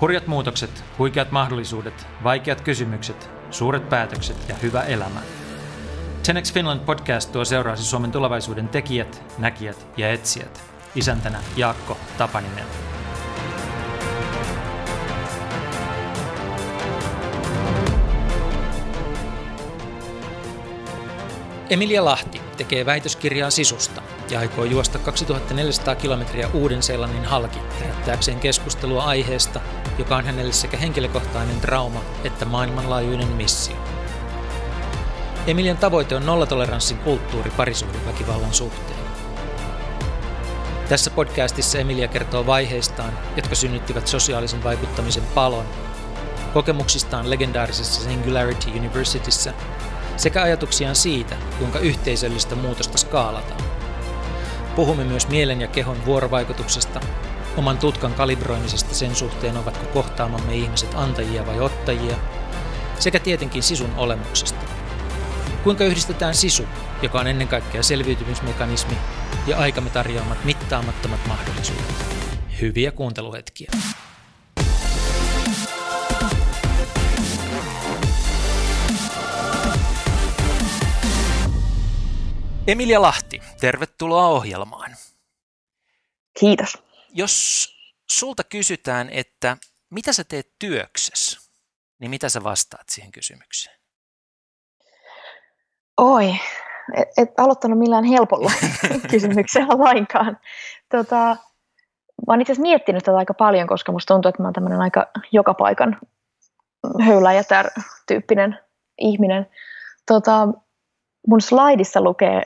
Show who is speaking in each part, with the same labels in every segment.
Speaker 1: Hurjat muutokset, huikeat mahdollisuudet, vaikeat kysymykset, suuret päätökset ja hyvä elämä. Tenex Finland podcast tuo seuraasi Suomen tulevaisuuden tekijät, näkijät ja etsijät. Isäntänä Jaakko Tapaninen. Emilia Lahti tekee väitöskirjaa sisusta ja aikoo juosta 2400 kilometriä Uuden-Seelannin halki herättääkseen keskustelua aiheesta, joka on hänelle sekä henkilökohtainen trauma että maailmanlaajuinen missio. Emilian tavoite on nollatoleranssin kulttuuri parisuhdeväkivallan suhteen. Tässä podcastissa Emilia kertoo vaiheistaan, jotka synnyttivät sosiaalisen vaikuttamisen palon, kokemuksistaan legendaarisessa Singularity Universityssä sekä ajatuksiaan siitä, kuinka yhteisöllistä muutosta skaalataan. Puhumme myös mielen ja kehon vuorovaikutuksesta, oman tutkan kalibroimisesta sen suhteen, ovatko kohtaamamme ihmiset antajia vai ottajia, sekä tietenkin sisun olemuksesta. Kuinka yhdistetään sisu, joka on ennen kaikkea selviytymismekanismi, ja aikamme tarjoamat mittaamattomat mahdollisuudet. Hyviä kuunteluhetkiä. Emilia Lahti, tervetuloa ohjelmaan.
Speaker 2: Kiitos.
Speaker 1: Jos sulta kysytään, että mitä sä teet työksessä, niin mitä sä vastaat siihen kysymykseen?
Speaker 2: Oi, et, et aloittanut millään helpolla kysymyksellä lainkaan. Tota, mä oon itse asiassa miettinyt tätä aika paljon, koska musta tuntuu, että mä oon tämmöinen aika joka paikan höyläjätär tyyppinen ihminen. Tota, mun slaidissa lukee,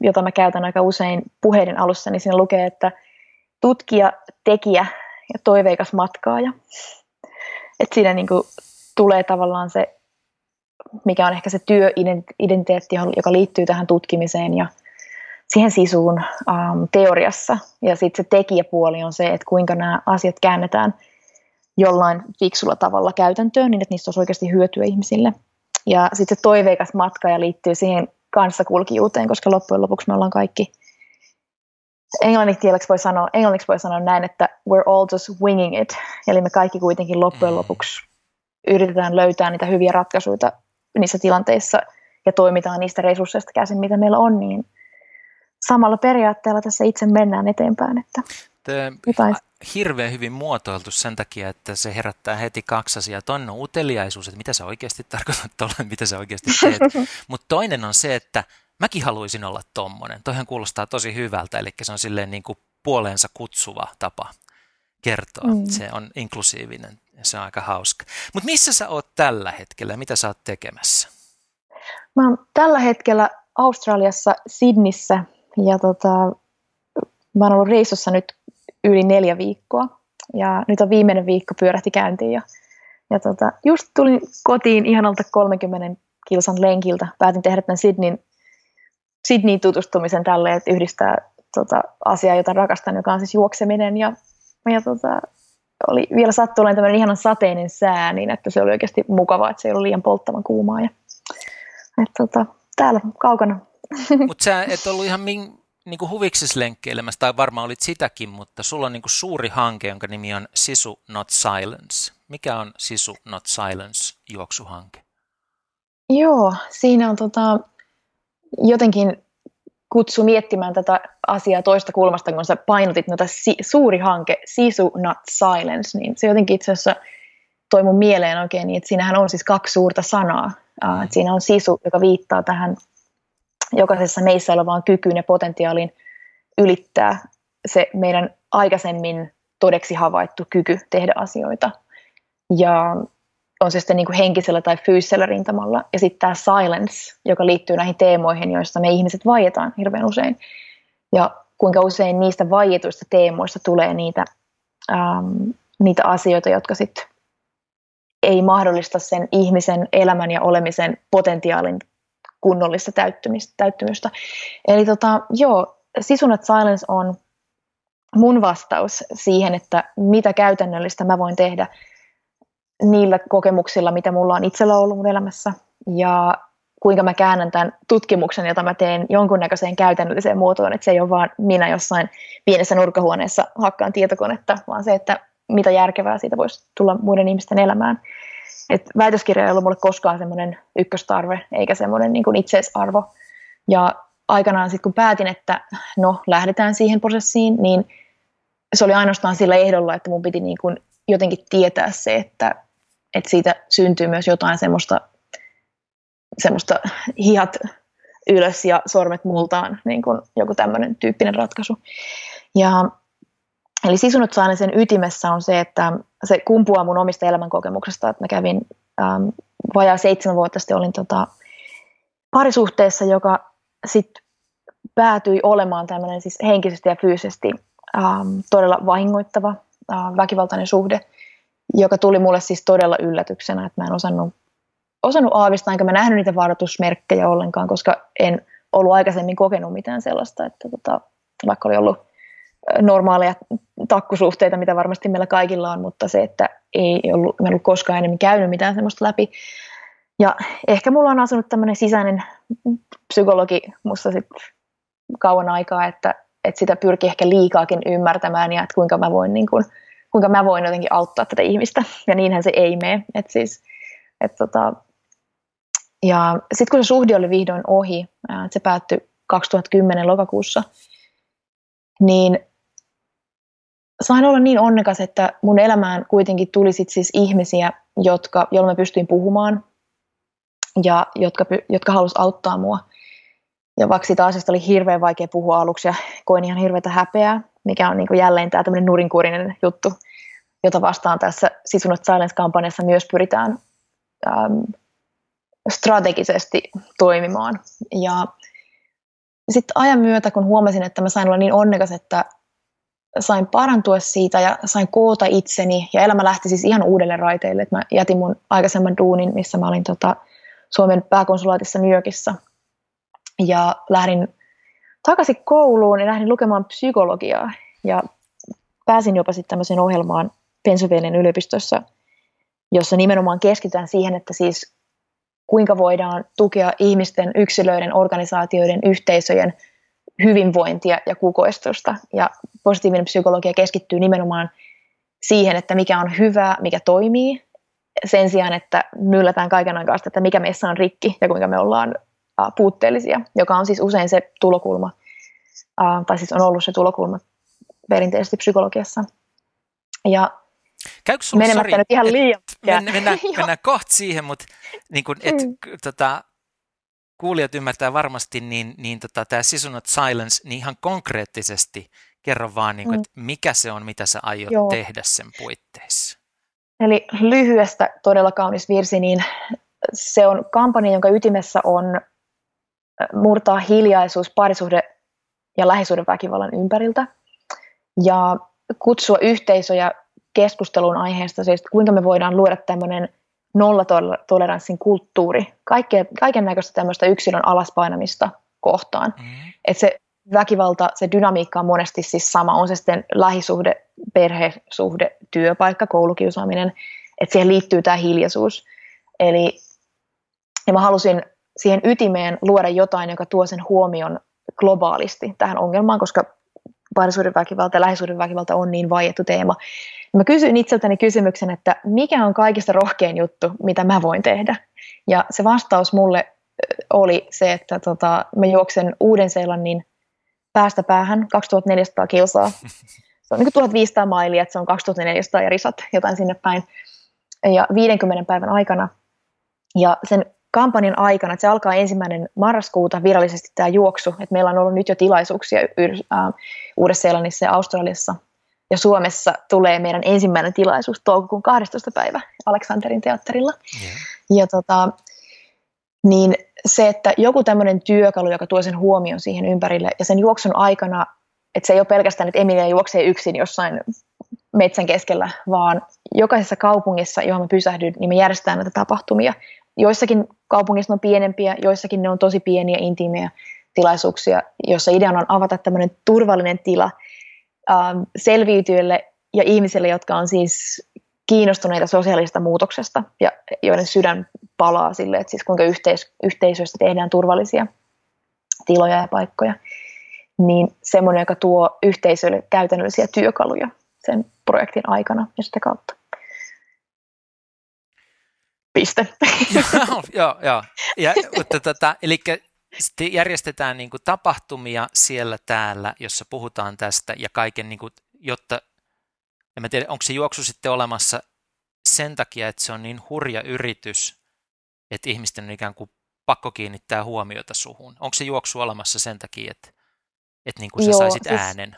Speaker 2: jota mä käytän aika usein puheiden alussa, niin siinä lukee, että tutkija, tekijä ja toiveikas matkaaja. Et siinä niin kuin tulee tavallaan se, mikä on ehkä se työidentiteetti, joka liittyy tähän tutkimiseen ja siihen sisuun um, teoriassa. Ja sitten se tekijäpuoli on se, että kuinka nämä asiat käännetään jollain fiksulla tavalla käytäntöön, niin että niistä olisi oikeasti hyötyä ihmisille. Ja sitten se toiveikas matkaaja liittyy siihen kanssakulkijuuteen, koska loppujen lopuksi me ollaan kaikki englanniksi voi sanoa, englanniksi voi sanoa näin, että we're all just winging it. Eli me kaikki kuitenkin loppujen mm. lopuksi yritetään löytää niitä hyviä ratkaisuja niissä tilanteissa ja toimitaan niistä resursseista käsin, mitä meillä on, niin samalla periaatteella tässä itse mennään eteenpäin. Että
Speaker 1: jotain. Hirveän hyvin muotoiltu sen takia, että se herättää heti kaksi asiaa. Toinen on uteliaisuus, että mitä sä oikeasti tarkoitat tuolla, mitä sä oikeasti teet. Mutta toinen on se, että mäkin haluaisin olla tommonen. Toihan kuulostaa tosi hyvältä, eli se on silleen niin kuin puoleensa kutsuva tapa kertoa. Mm. Se on inklusiivinen ja se on aika hauska. Mutta missä sä oot tällä hetkellä? Mitä sä oot tekemässä?
Speaker 2: Mä oon tällä hetkellä Australiassa Sydnissä ja tota, mä oon ollut reissussa nyt yli neljä viikkoa ja nyt on viimeinen viikko pyörähti käyntiin ja, ja tota, just tulin kotiin ihanalta 30 kilsan lenkiltä. Päätin tehdä tämän Sydneyn Sydneyin tutustumisen tälle, että yhdistää tota, asiaa, jota rakastan, joka on siis juokseminen. Ja, ja tota, oli vielä sattuu olemaan tämmöinen ihanan sateinen sää, niin että se oli oikeasti mukavaa, että se ei ollut liian polttavan kuumaa. Ja, et, tota, täällä kaukana.
Speaker 1: Mutta sä et ollut ihan min, niinku huviksis lenkkeilemässä, tai varmaan olit sitäkin, mutta sulla on niinku suuri hanke, jonka nimi on Sisu Not Silence. Mikä on Sisu Not Silence juoksuhanke?
Speaker 2: Joo, siinä on tota, jotenkin kutsu miettimään tätä asiaa toista kulmasta, kun sä painotit noita si- suuri hanke, Sisu Not Silence, niin se jotenkin itse asiassa toi mun mieleen oikein niin, että siinähän on siis kaksi suurta sanaa. Uh, että siinä on sisu, joka viittaa tähän jokaisessa meissä olevaan kykyyn ja potentiaaliin ylittää se meidän aikaisemmin todeksi havaittu kyky tehdä asioita. Ja on se sitten niin kuin henkisellä tai fyysisellä rintamalla. Ja sitten tämä silence, joka liittyy näihin teemoihin, joista me ihmiset vaietaan hirveän usein. Ja kuinka usein niistä vaietuista teemoista tulee niitä, ähm, niitä asioita, jotka sitten ei mahdollista sen ihmisen elämän ja olemisen potentiaalin kunnollista täyttymistä. täyttymystä. Eli tota, joo, Sisunat Silence on mun vastaus siihen, että mitä käytännöllistä mä voin tehdä – niillä kokemuksilla, mitä mulla on itsellä ollut mun elämässä ja kuinka mä käännän tämän tutkimuksen, jota mä teen jonkunnäköiseen käytännölliseen muotoon, että se ei ole vaan minä jossain pienessä nurkkahuoneessa hakkaan tietokonetta, vaan se, että mitä järkevää siitä voisi tulla muiden ihmisten elämään. Et väitöskirja ei ollut mulle koskaan semmoinen ykköstarve, eikä semmoinen niin itseisarvo. Ja aikanaan sitten kun päätin, että no lähdetään siihen prosessiin, niin se oli ainoastaan sillä ehdolla, että mun piti niin kuin jotenkin tietää se, että, että siitä syntyy myös jotain semmoista, semmoista hihat ylös ja sormet multaan, niin kuin joku tämmöinen tyyppinen ratkaisu. Ja, eli sisunut sen ytimessä on se, että se kumpuaa mun omista elämänkokemuksesta, että mä kävin ähm, vajaa seitsemän vuotta sitten olin tota, parisuhteessa, joka sitten päätyi olemaan tämmöinen siis henkisesti ja fyysisesti ähm, todella vahingoittava väkivaltainen suhde, joka tuli mulle siis todella yllätyksenä, että mä en osannut, osannut aavistaa, enkä mä nähnyt niitä varoitusmerkkejä ollenkaan, koska en ollut aikaisemmin kokenut mitään sellaista, että tota, vaikka oli ollut normaaleja takkusuhteita, mitä varmasti meillä kaikilla on, mutta se, että ei ollut, me ollut koskaan enemmän käynyt mitään sellaista läpi. Ja ehkä mulla on asunut tämmöinen sisäinen psykologi musta sit kauan aikaa, että, että sitä pyrkii ehkä liikaakin ymmärtämään ja että kuinka mä voin, niin kuin, kuinka mä voin jotenkin auttaa tätä ihmistä. Ja niinhän se ei mene. Et siis, et tota, ja sitten kun se suhde oli vihdoin ohi, se päättyi 2010 lokakuussa, niin sain olla niin onnekas, että mun elämään kuitenkin tuli sit siis ihmisiä, jotka, joilla mä pystyin puhumaan ja jotka, jotka halusivat auttaa mua. Ja vaikka siitä asiasta oli hirveän vaikea puhua aluksi ja koin ihan hirveätä häpeää, mikä on niin kuin jälleen tämä tämmöinen nurinkurinen juttu, jota vastaan tässä Sisunut Silence-kampanjassa myös pyritään äm, strategisesti toimimaan. Ja sitten ajan myötä, kun huomasin, että mä sain olla niin onnekas, että sain parantua siitä ja sain koota itseni ja elämä lähti siis ihan uudelle raiteille. Että mä jätin mun aikaisemman duunin, missä mä olin tota, Suomen pääkonsulaatissa New Yorkissa ja lähdin takaisin kouluun ja lähdin lukemaan psykologiaa ja pääsin jopa sitten tämmöiseen ohjelmaan Pennsylvanian yliopistossa, jossa nimenomaan keskitytään siihen, että siis kuinka voidaan tukea ihmisten, yksilöiden, organisaatioiden, yhteisöjen hyvinvointia ja kukoistusta. Ja positiivinen psykologia keskittyy nimenomaan siihen, että mikä on hyvää, mikä toimii, sen sijaan, että myllätään kaiken aikaa sitä, että mikä meissä on rikki ja kuinka me ollaan puutteellisia, joka on siis usein se tulokulma, tai siis on ollut se tulokulma perinteisesti psykologiassa. Ja
Speaker 1: Käykö sulla,
Speaker 2: menemättä sorry, nyt ihan liian.
Speaker 1: Et, mennään, mennään kohta siihen, mutta niin kun, et, mm. tota, kuulijat ymmärtää varmasti, niin, niin tota, tämä Season of Silence, niin ihan konkreettisesti kerro vaan, niin kun, mm. että mikä se on, mitä sä aiot Joo. tehdä sen puitteissa.
Speaker 2: Eli lyhyestä todella kaunis virsi, niin se on kampanja, jonka ytimessä on murtaa hiljaisuus parisuhde- ja lähisuhdeväkivallan ympäriltä ja kutsua yhteisöjä keskustelun aiheesta, siis kuinka me voidaan luoda tämmöinen nollatoleranssin kulttuuri, kaiken näköistä tämmöistä yksilön alaspainamista kohtaan. Mm-hmm. Että se väkivalta, se dynamiikka on monesti siis sama, on se sitten lähisuhde, perhesuhde, työpaikka, koulukiusaaminen, että siihen liittyy tämä hiljaisuus. Eli ja mä halusin siihen ytimeen luoda jotain, joka tuo sen huomion globaalisti tähän ongelmaan, koska parisuudenväkivalta ja lähisuudenväkivalta on niin vaiettu teema. Mä kysyin itseltäni kysymyksen, että mikä on kaikista rohkein juttu, mitä mä voin tehdä? Ja se vastaus mulle oli se, että tota, mä juoksen Uuden-Seelannin päästä päähän 2400 kilsaa. Se on niin 1500 mailia, että se on 2400 ja risat, jotain sinne päin. Ja 50 päivän aikana. Ja sen kampanjan aikana, että se alkaa ensimmäinen marraskuuta virallisesti tämä juoksu, että meillä on ollut nyt jo tilaisuuksia Uudessa-Seelannissa ja Australiassa, ja Suomessa tulee meidän ensimmäinen tilaisuus toukokuun 12. päivä Aleksanterin teatterilla. Yeah. Ja tota, niin se, että joku tämmöinen työkalu, joka tuo sen huomion siihen ympärille, ja sen juoksun aikana, että se ei ole pelkästään, että Emilia juoksee yksin jossain metsän keskellä, vaan jokaisessa kaupungissa, johon mä pysähdyn, niin me järjestetään näitä tapahtumia. Joissakin kaupungissa ne on pienempiä, joissakin ne on tosi pieniä, intiimejä tilaisuuksia, joissa ideana on avata tämmöinen turvallinen tila ähm, selviytyjille ja ihmisille, jotka on siis kiinnostuneita sosiaalisesta muutoksesta ja joiden sydän palaa sille, että siis kuinka yhteis- yhteisöistä tehdään turvallisia tiloja ja paikkoja, niin semmoinen, joka tuo yhteisöille käytännöllisiä työkaluja sen projektin aikana ja sitä kautta. Piste.
Speaker 1: joo, joo. Ja, mutta tota, eli sitten järjestetään niin kuin tapahtumia siellä täällä, jossa puhutaan tästä ja kaiken, niin kuin, jotta, en mä tiedä, onko se juoksu sitten olemassa sen takia, että se on niin hurja yritys, että ihmisten on ikään kuin pakko kiinnittää huomiota suhun. Onko se juoksu olemassa sen takia, että, että niin kuin sä Joo, saisit siis äänen?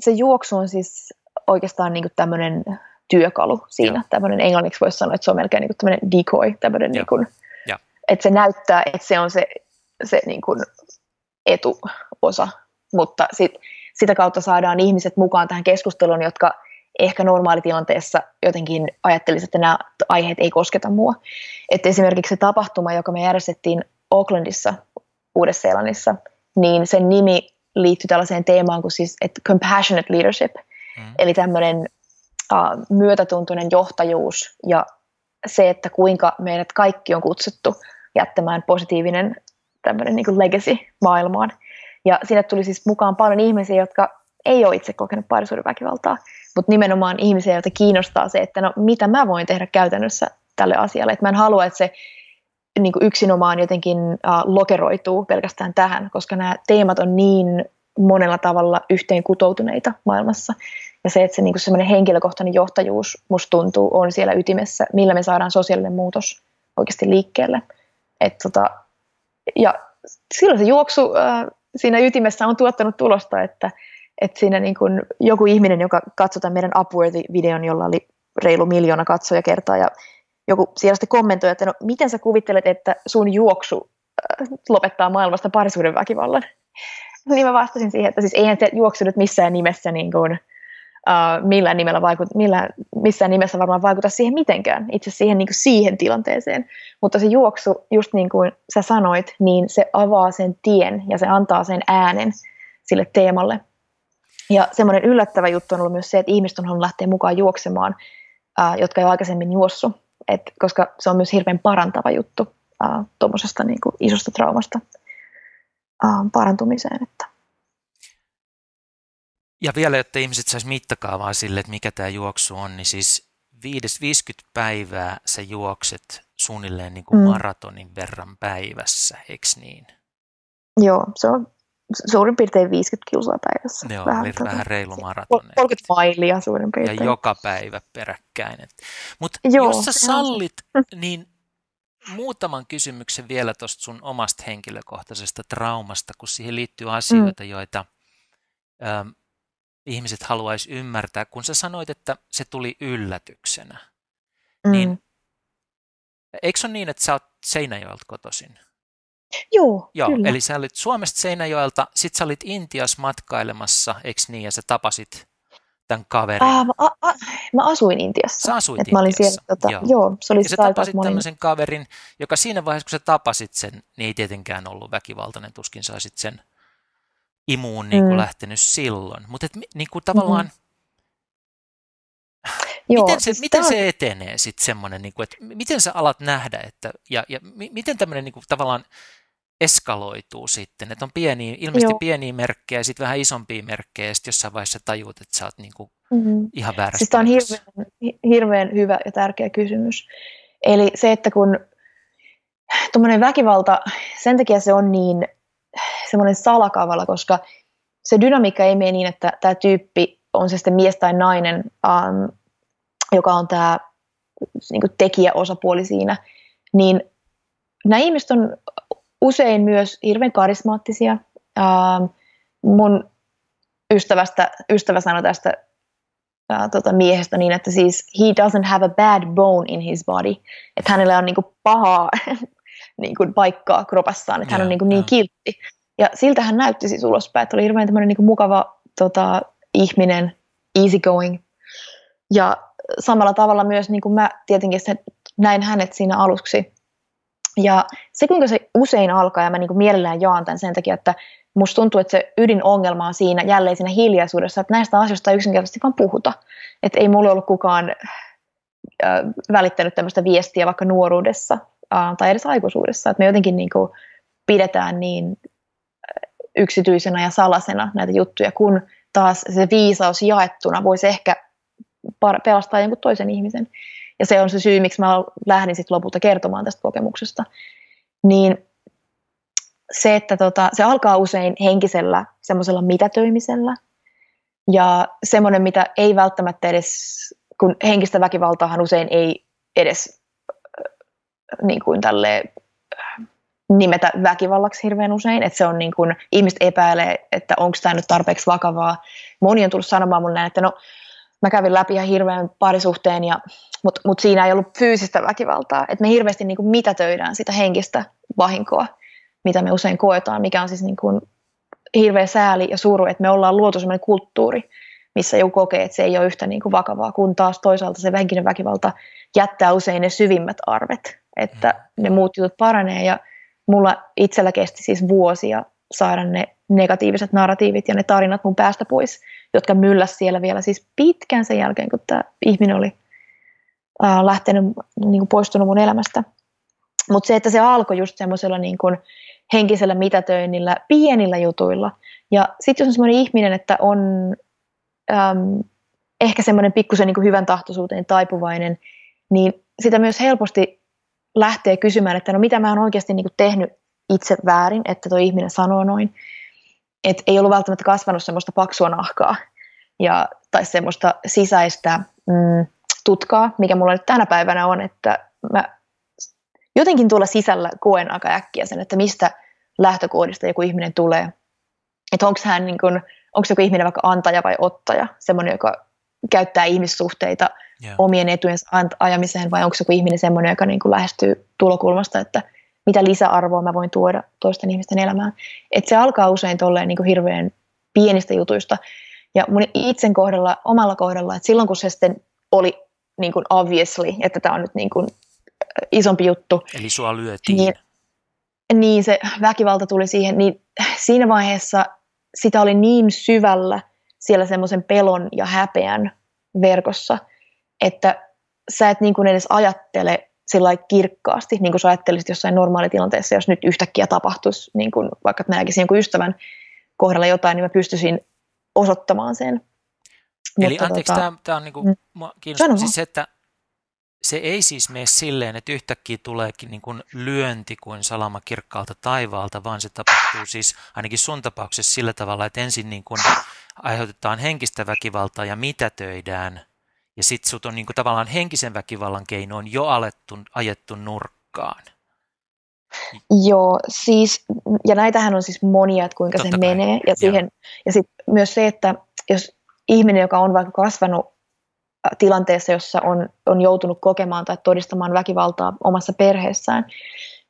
Speaker 2: Se juoksu on siis oikeastaan niin kuin tämmöinen työkalu siinä. Joo. Tämmöinen englanniksi voisi sanoa, että se on melkein niin kuin tämmöinen decoy, tämmöinen niin kuin, että se näyttää, että se on se se niin kuin etuosa, mutta sit, sitä kautta saadaan ihmiset mukaan tähän keskusteluun, jotka ehkä normaalitilanteessa jotenkin ajattelisivat, että nämä aiheet ei kosketa mua. Että esimerkiksi se tapahtuma, joka me järjestettiin Aucklandissa, Uudessa-Seelannissa, niin sen nimi liittyy tällaiseen teemaan kuin siis, että compassionate leadership, mm. eli tämmöinen uh, myötätuntoinen johtajuus ja se, että kuinka meidät kaikki on kutsuttu jättämään positiivinen tämmöinen niin legacy maailmaan. Ja sinne tuli siis mukaan paljon ihmisiä, jotka ei ole itse kokenut parisuuden väkivaltaa, mutta nimenomaan ihmisiä, joita kiinnostaa se, että no mitä mä voin tehdä käytännössä tälle asialle. Että mä en halua, että se niin kuin yksinomaan jotenkin uh, lokeroituu pelkästään tähän, koska nämä teemat on niin monella tavalla yhteen kutoutuneita maailmassa. Ja se, että se niin semmoinen henkilökohtainen johtajuus, musta tuntuu, on siellä ytimessä, millä me saadaan sosiaalinen muutos oikeasti liikkeelle. Et tota, ja silloin se juoksu äh, siinä ytimessä on tuottanut tulosta, että, että siinä niin kuin joku ihminen, joka katsotaan meidän Upworthy-videon, jolla oli reilu miljoona katsojakertaa ja joku siellä sitten kommentoi, että no miten sä kuvittelet, että sun juoksu äh, lopettaa maailmasta parisuuden väkivallan? Niin mä vastasin siihen, että siis eihän se juoksu nyt missään nimessä niin kuin, uh, millään nimellä vaikut, millään, missään nimessä varmaan vaikuta siihen mitenkään, itse siihen, niin kuin siihen tilanteeseen. Mutta se juoksu, just niin kuin sä sanoit, niin se avaa sen tien ja se antaa sen äänen sille teemalle. Ja semmoinen yllättävä juttu on ollut myös se, että ihmiset on halunnut lähteä mukaan juoksemaan, uh, jotka ei ole aikaisemmin juossu, Et, koska se on myös hirveän parantava juttu uh, tuommoisesta niin isosta traumasta uh, parantumiseen. Että
Speaker 1: ja vielä, jotta ihmiset saisi mittakaavaa sille, että mikä tämä juoksu on, niin siis 50 päivää sä juokset suunnilleen niin kuin mm. maratonin verran päivässä, eikö niin?
Speaker 2: Joo, se on suurin piirtein 50 kilsaa päivässä.
Speaker 1: Joo, vähän, eli tota, vähän reilu maraton.
Speaker 2: 30 mailia suurin piirtein.
Speaker 1: Ja joka päivä peräkkäin. Mutta jos sä sallit, niin muutaman kysymyksen vielä tuosta sun omasta henkilökohtaisesta traumasta, kun siihen liittyy asioita, mm. joita ähm, ihmiset haluaisi ymmärtää, kun sä sanoit, että se tuli yllätyksenä, mm. niin eikö se ole niin, että sä oot Seinäjoelta kotoisin?
Speaker 2: Joo,
Speaker 1: Joo kyllä. eli sä olit Suomesta Seinäjoelta, sit sä olit Intias matkailemassa, eikö niin, ja sä tapasit tämän kaverin.
Speaker 2: Äh, mä, a, a, mä asuin Intiassa.
Speaker 1: Sä asuit
Speaker 2: Intiassa. Mä olin siellä, tota, joo. joo. se oli
Speaker 1: ja sä tapasit monin... tämmöisen kaverin, joka siinä vaiheessa, kun sä tapasit sen, niin ei tietenkään ollut väkivaltainen, tuskin saisit sen imuun niin kuin mm. lähtenyt silloin. Mutta niin kuin tavallaan, mm-hmm. Joo, miten, se, siis miten se etenee sitten semmoinen, niin kuin, että miten sä alat nähdä, että, ja, ja miten tämmöinen niin kuin, tavallaan eskaloituu sitten, että on pieniä, ilmeisesti Joo. pieniä merkkejä ja sitten vähän isompia merkkejä ja sitten jossain vaiheessa tajuut, että sä oot niin kuin mm-hmm. ihan väärässä
Speaker 2: Siis tämä on hirveän, hirveän hyvä ja tärkeä kysymys. Eli se, että kun tuommoinen väkivalta, sen takia se on niin semmoinen salakavala, koska se dynamiikka ei mene niin, että tämä tyyppi on se sitten mies tai nainen, um, joka on tämä niin tekijäosapuoli siinä, niin nämä ihmiset on usein myös hirveän karismaattisia. Um, mun ystävästä, ystävä sanoi tästä uh, tota miehestä niin, että siis he doesn't have a bad bone in his body, että hänellä on niinku pahaa niin kuin paikkaa kropassaan, että hän on niin, kuin niin kiltti. Ja siltä hän näytti siis ulospäin, että oli hirveän tämmöinen niin mukava tota, ihminen, easygoing. Ja samalla tavalla myös niin kuin mä tietenkin se, näin hänet siinä aluksi. Ja se, kuinka se usein alkaa, ja mä niin kuin mielellään jaan tämän sen takia, että musta tuntuu, että se ydinongelma on siinä jälleen siinä hiljaisuudessa, että näistä asioista ei yksinkertaisesti vaan puhuta. Että ei mulle ollut kukaan äh, välittänyt tämmöistä viestiä vaikka nuoruudessa äh, tai edes aikuisuudessa. Että me jotenkin niin kuin pidetään niin yksityisenä ja salasena näitä juttuja, kun taas se viisaus jaettuna voisi ehkä pelastaa jonkun toisen ihmisen. Ja se on se syy, miksi mä lähdin sitten lopulta kertomaan tästä kokemuksesta. Niin se, että tota, se alkaa usein henkisellä semmoisella mitätöimisellä. Ja semmoinen, mitä ei välttämättä edes, kun henkistä väkivaltaahan usein ei edes niin kuin tälle nimetä väkivallaksi hirveän usein, että se on niin kuin, ihmiset epäilee, että onko tämä nyt tarpeeksi vakavaa. Moni on tullut sanomaan mulle näin, että no mä kävin läpi ihan hirveän parisuhteen, ja, mutta mut siinä ei ollut fyysistä väkivaltaa. Että me hirveästi niin kuin mitätöidään sitä henkistä vahinkoa, mitä me usein koetaan, mikä on siis niin kuin hirveä sääli ja suru, että me ollaan luotu sellainen kulttuuri, missä joku kokee, että se ei ole yhtä niin kuin vakavaa, kun taas toisaalta se henkinen väkivalta jättää usein ne syvimmät arvet, että ne muut jutut paranee ja mulla itsellä kesti siis vuosia saada ne negatiiviset narratiivit ja ne tarinat mun päästä pois, jotka mylläs siellä vielä siis pitkään sen jälkeen, kun tämä ihminen oli ää, lähtenyt, niin kuin poistunut mun elämästä. Mutta se, että se alkoi just semmoisella niin kuin henkisellä mitätöinnillä, pienillä jutuilla. Ja sitten jos on semmoinen ihminen, että on äm, ehkä semmoinen pikkusen niin hyvän tahtoisuuteen taipuvainen, niin sitä myös helposti lähtee kysymään, että no mitä mä oon oikeasti niin tehnyt itse väärin, että tuo ihminen sanoo noin. Et ei ollut välttämättä kasvanut semmoista paksua nahkaa ja, tai semmoista sisäistä mm, tutkaa, mikä mulla nyt tänä päivänä on, että mä jotenkin tuolla sisällä koen aika äkkiä sen, että mistä lähtökohdista joku ihminen tulee. Että onko hän niin kun, onko joku ihminen vaikka antaja vai ottaja, semmoinen, joka käyttää ihmissuhteita yeah. omien etujen ajamiseen, vai onko joku ihminen semmoinen, joka niin kuin lähestyy tulokulmasta, että mitä lisäarvoa mä voin tuoda toisten ihmisten elämään. Että se alkaa usein tolleen niin kuin hirveän pienistä jutuista. Ja mun itsen kohdalla, omalla kohdalla, että silloin kun se sitten oli niin kuin obviously, että tämä on nyt niin kuin isompi juttu.
Speaker 1: Eli sua lyötiin.
Speaker 2: Niin, niin se väkivalta tuli siihen, niin siinä vaiheessa sitä oli niin syvällä siellä semmoisen pelon ja häpeän verkossa, että sä et niin kuin edes ajattele sillä kirkkaasti, niin kuin sä ajattelisit jossain normaalitilanteessa, jos nyt yhtäkkiä tapahtuisi, niin kuin vaikka mä näkisin jonkun ystävän kohdalla jotain, niin mä pystyisin osoittamaan sen.
Speaker 1: Eli Mutta anteeksi, tota, tämä on niin kuin, mm. kiinnostaa siis se, että se ei siis mene silleen, että yhtäkkiä tuleekin niin kuin lyönti kuin salama kirkkaalta taivaalta, vaan se tapahtuu siis ainakin sun tapauksessa sillä tavalla, että ensin niin kuin aiheutetaan henkistä väkivaltaa ja mitätöidään, ja sitten sut on niin kuin tavallaan henkisen väkivallan keinoin jo alettu, ajettu nurkkaan.
Speaker 2: Joo, siis, ja näitähän on siis monia, että kuinka Totta se kai. menee. Ja, siihen, ja sitten myös se, että jos ihminen, joka on vaikka kasvanut tilanteessa, jossa on, on joutunut kokemaan tai todistamaan väkivaltaa omassa perheessään,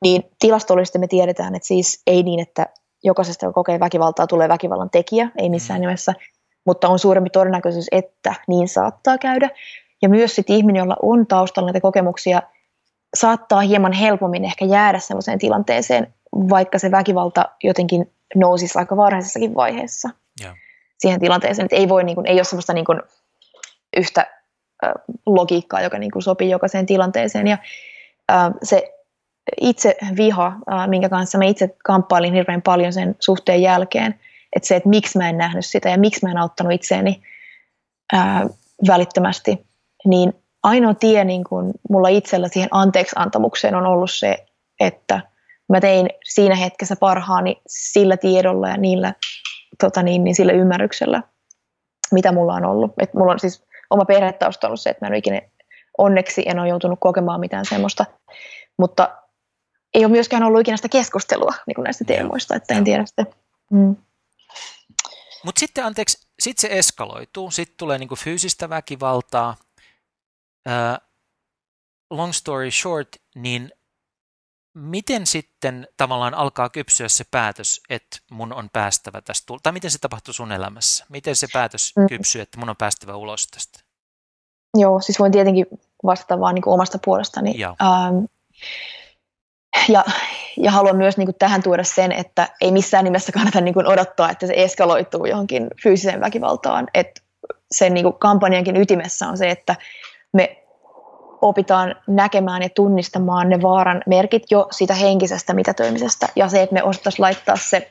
Speaker 2: niin tilastollisesti me tiedetään, että siis ei niin, että jokaisesta, joka kokee väkivaltaa, tulee väkivallan tekijä, ei missään mm. nimessä, mutta on suurempi todennäköisyys, että niin saattaa käydä. Ja myös sitten ihminen, jolla on taustalla näitä kokemuksia, saattaa hieman helpommin ehkä jäädä sellaiseen tilanteeseen, vaikka se väkivalta jotenkin nousisi aika varhaisessakin vaiheessa yeah. siihen tilanteeseen. Että ei, voi, niin kuin, ei ole sellaista niin kuin, yhtä logiikkaa, joka niin kuin sopii jokaiseen tilanteeseen. Ja se itse viha, minkä kanssa mä itse kamppailin hirveän paljon sen suhteen jälkeen, että se, että miksi mä en nähnyt sitä ja miksi mä en auttanut itseäni välittömästi, niin ainoa tie niin kun mulla itsellä siihen anteeksi antamukseen on ollut se, että mä tein siinä hetkessä parhaani sillä tiedolla ja niillä, tota niin, niin sillä ymmärryksellä, mitä mulla on ollut. Et mulla on siis oma perhetausta ollut se, että mä en ole ikinä onneksi en ole joutunut kokemaan mitään semmoista, mutta ei ole myöskään ollut ikinä sitä keskustelua niin kuin näistä teemoista, että en tiedä sitä. Mm.
Speaker 1: Mutta sitten anteeksi, sitten se eskaloituu, sitten tulee niinku fyysistä väkivaltaa. Uh, long story short, niin miten sitten tavallaan alkaa kypsyä se päätös, että mun on päästävä tästä, tai miten se tapahtuu sun elämässä? Miten se päätös mm. kypsyy, että mun on päästävä ulos tästä?
Speaker 2: Joo, siis voin tietenkin vastata vaan niin kuin omasta puolestani. Ähm, ja, ja haluan myös niin kuin tähän tuoda sen, että ei missään nimessä kannata niin kuin odottaa, että se eskaloituu johonkin fyysiseen väkivaltaan. Että sen niin kuin kampanjankin ytimessä on se, että me opitaan näkemään ja tunnistamaan ne vaaran merkit jo siitä henkisestä mitätöimisestä ja se, että me osattaisiin laittaa se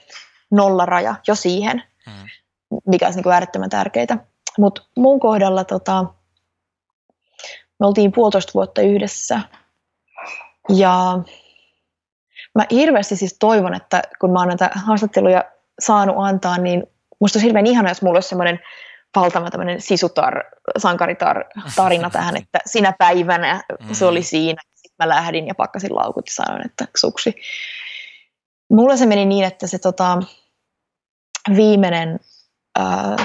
Speaker 2: nollaraja jo siihen. Mm. mikä olisi niin kuin äärettömän tärkeitä. Mutta mun kohdalla tota, me oltiin puolitoista vuotta yhdessä ja mä hirveästi siis toivon, että kun mä oon näitä haastatteluja saanut antaa, niin musta olisi hirveän ihana, jos mulla olisi semmoinen valtava tämmöinen sisutar, sankaritar tarina tähän, että sinä päivänä se oli mm. siinä. Sitten mä lähdin ja pakkasin laukut ja sanoin, että suksi. Mulla se meni niin, että se tota, viimeinen ää,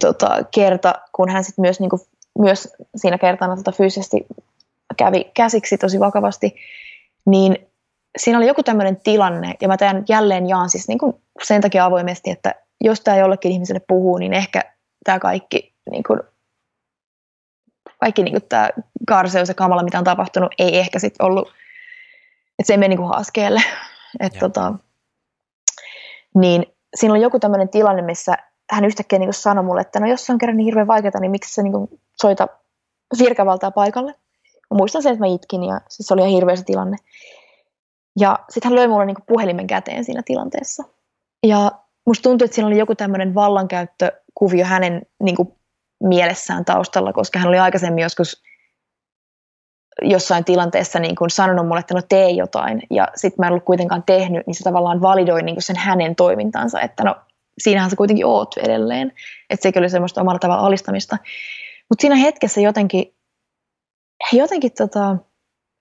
Speaker 2: tota, kerta, kun hän sitten myös, niinku, myös siinä kertana tota, fyysisesti kävi käsiksi tosi vakavasti, niin siinä oli joku tämmöinen tilanne, ja mä tämän jälleen jaan siis niin kuin sen takia avoimesti, että jos tämä jollekin ihmiselle puhuu, niin ehkä tämä kaikki, niin kuin, kaikki niin kuin tämä karseus ja kamala, mitä on tapahtunut, ei ehkä sitten ollut, että se ei mene niin kuin haaskeelle. Et tota, niin siinä oli joku tämmöinen tilanne, missä hän yhtäkkiä niin sanoi mulle, että no jos se on kerran niin hirveän vaikeaa, niin miksi sä niin soita virkavaltaa paikalle. Mä muistan sen, että mä itkin ja siis se oli ihan hirveä se tilanne. Ja sitten hän löi mulle niin puhelimen käteen siinä tilanteessa. Ja musta tuntui, että siinä oli joku tämmöinen vallankäyttökuvio hänen niin kuin, mielessään taustalla, koska hän oli aikaisemmin joskus jossain tilanteessa niin kuin sanonut mulle, että no tee jotain, ja sitten mä en ollut kuitenkaan tehnyt, niin se tavallaan validoi niin kuin sen hänen toimintansa, että no siinähän sä kuitenkin oot edelleen, että sekin oli semmoista omalla tavalla alistamista. Mutta siinä hetkessä jotenkin, jotenkin tota,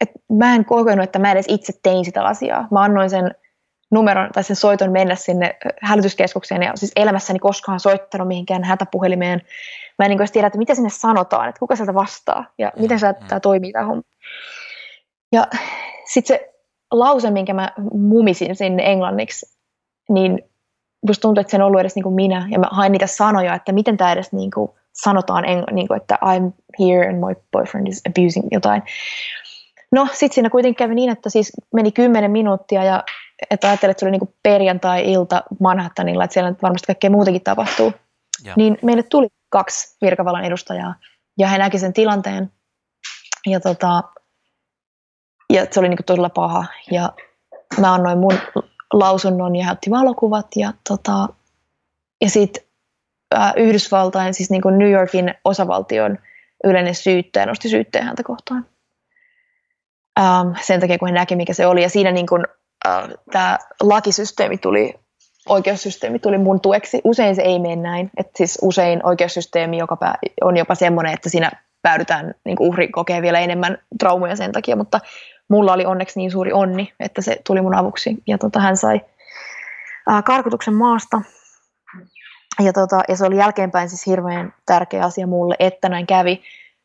Speaker 2: että mä en kokenut, että mä edes itse tein sitä asiaa. Mä annoin sen numeron tai sen soiton mennä sinne hälytyskeskukseen ja siis elämässäni koskaan soittanut mihinkään hätäpuhelimeen. Mä en niin edes tiedä, että mitä sinne sanotaan, että kuka sieltä vastaa ja miten se, tämä toimii tämä homma. Ja sitten se lause, minkä mä mumisin sinne englanniksi, niin musta tuntuu, että se en ollut edes niin kuin minä. Ja mä hain niitä sanoja, että miten tämä edes niin kuin sanotaan, niin kuin, että I'm here and my boyfriend is abusing jotain. No sitten siinä kuitenkin kävi niin, että siis meni kymmenen minuuttia ja että ajattelin, että se oli niin perjantai-ilta Manhattanilla, että siellä varmasti kaikkea muutenkin tapahtuu. Ja. Niin meille tuli kaksi virkavallan edustajaa ja he näki sen tilanteen ja, tota, ja se oli niin todella paha ja mä annoin mun lausunnon ja hän otti valokuvat ja, tota, ja sitten Yhdysvaltain, siis niin New Yorkin osavaltion yleinen syyttäjä nosti syytteen häntä kohtaan. Ähm, sen takia, kun hän näki, mikä se oli. Ja siinä niin kuin, äh, tämä lakisysteemi tuli, oikeussysteemi tuli mun tueksi. Usein se ei mene näin. että siis usein oikeussysteemi joka on jopa semmoinen, että siinä päädytään, niin uhri kokee vielä enemmän traumoja sen takia, mutta mulla oli onneksi niin suuri onni, että se tuli mun avuksi. Ja tota, hän sai äh, karkotuksen maasta. Ja, tota, ja se oli jälkeenpäin siis hirveän tärkeä asia mulle, että näin kävi,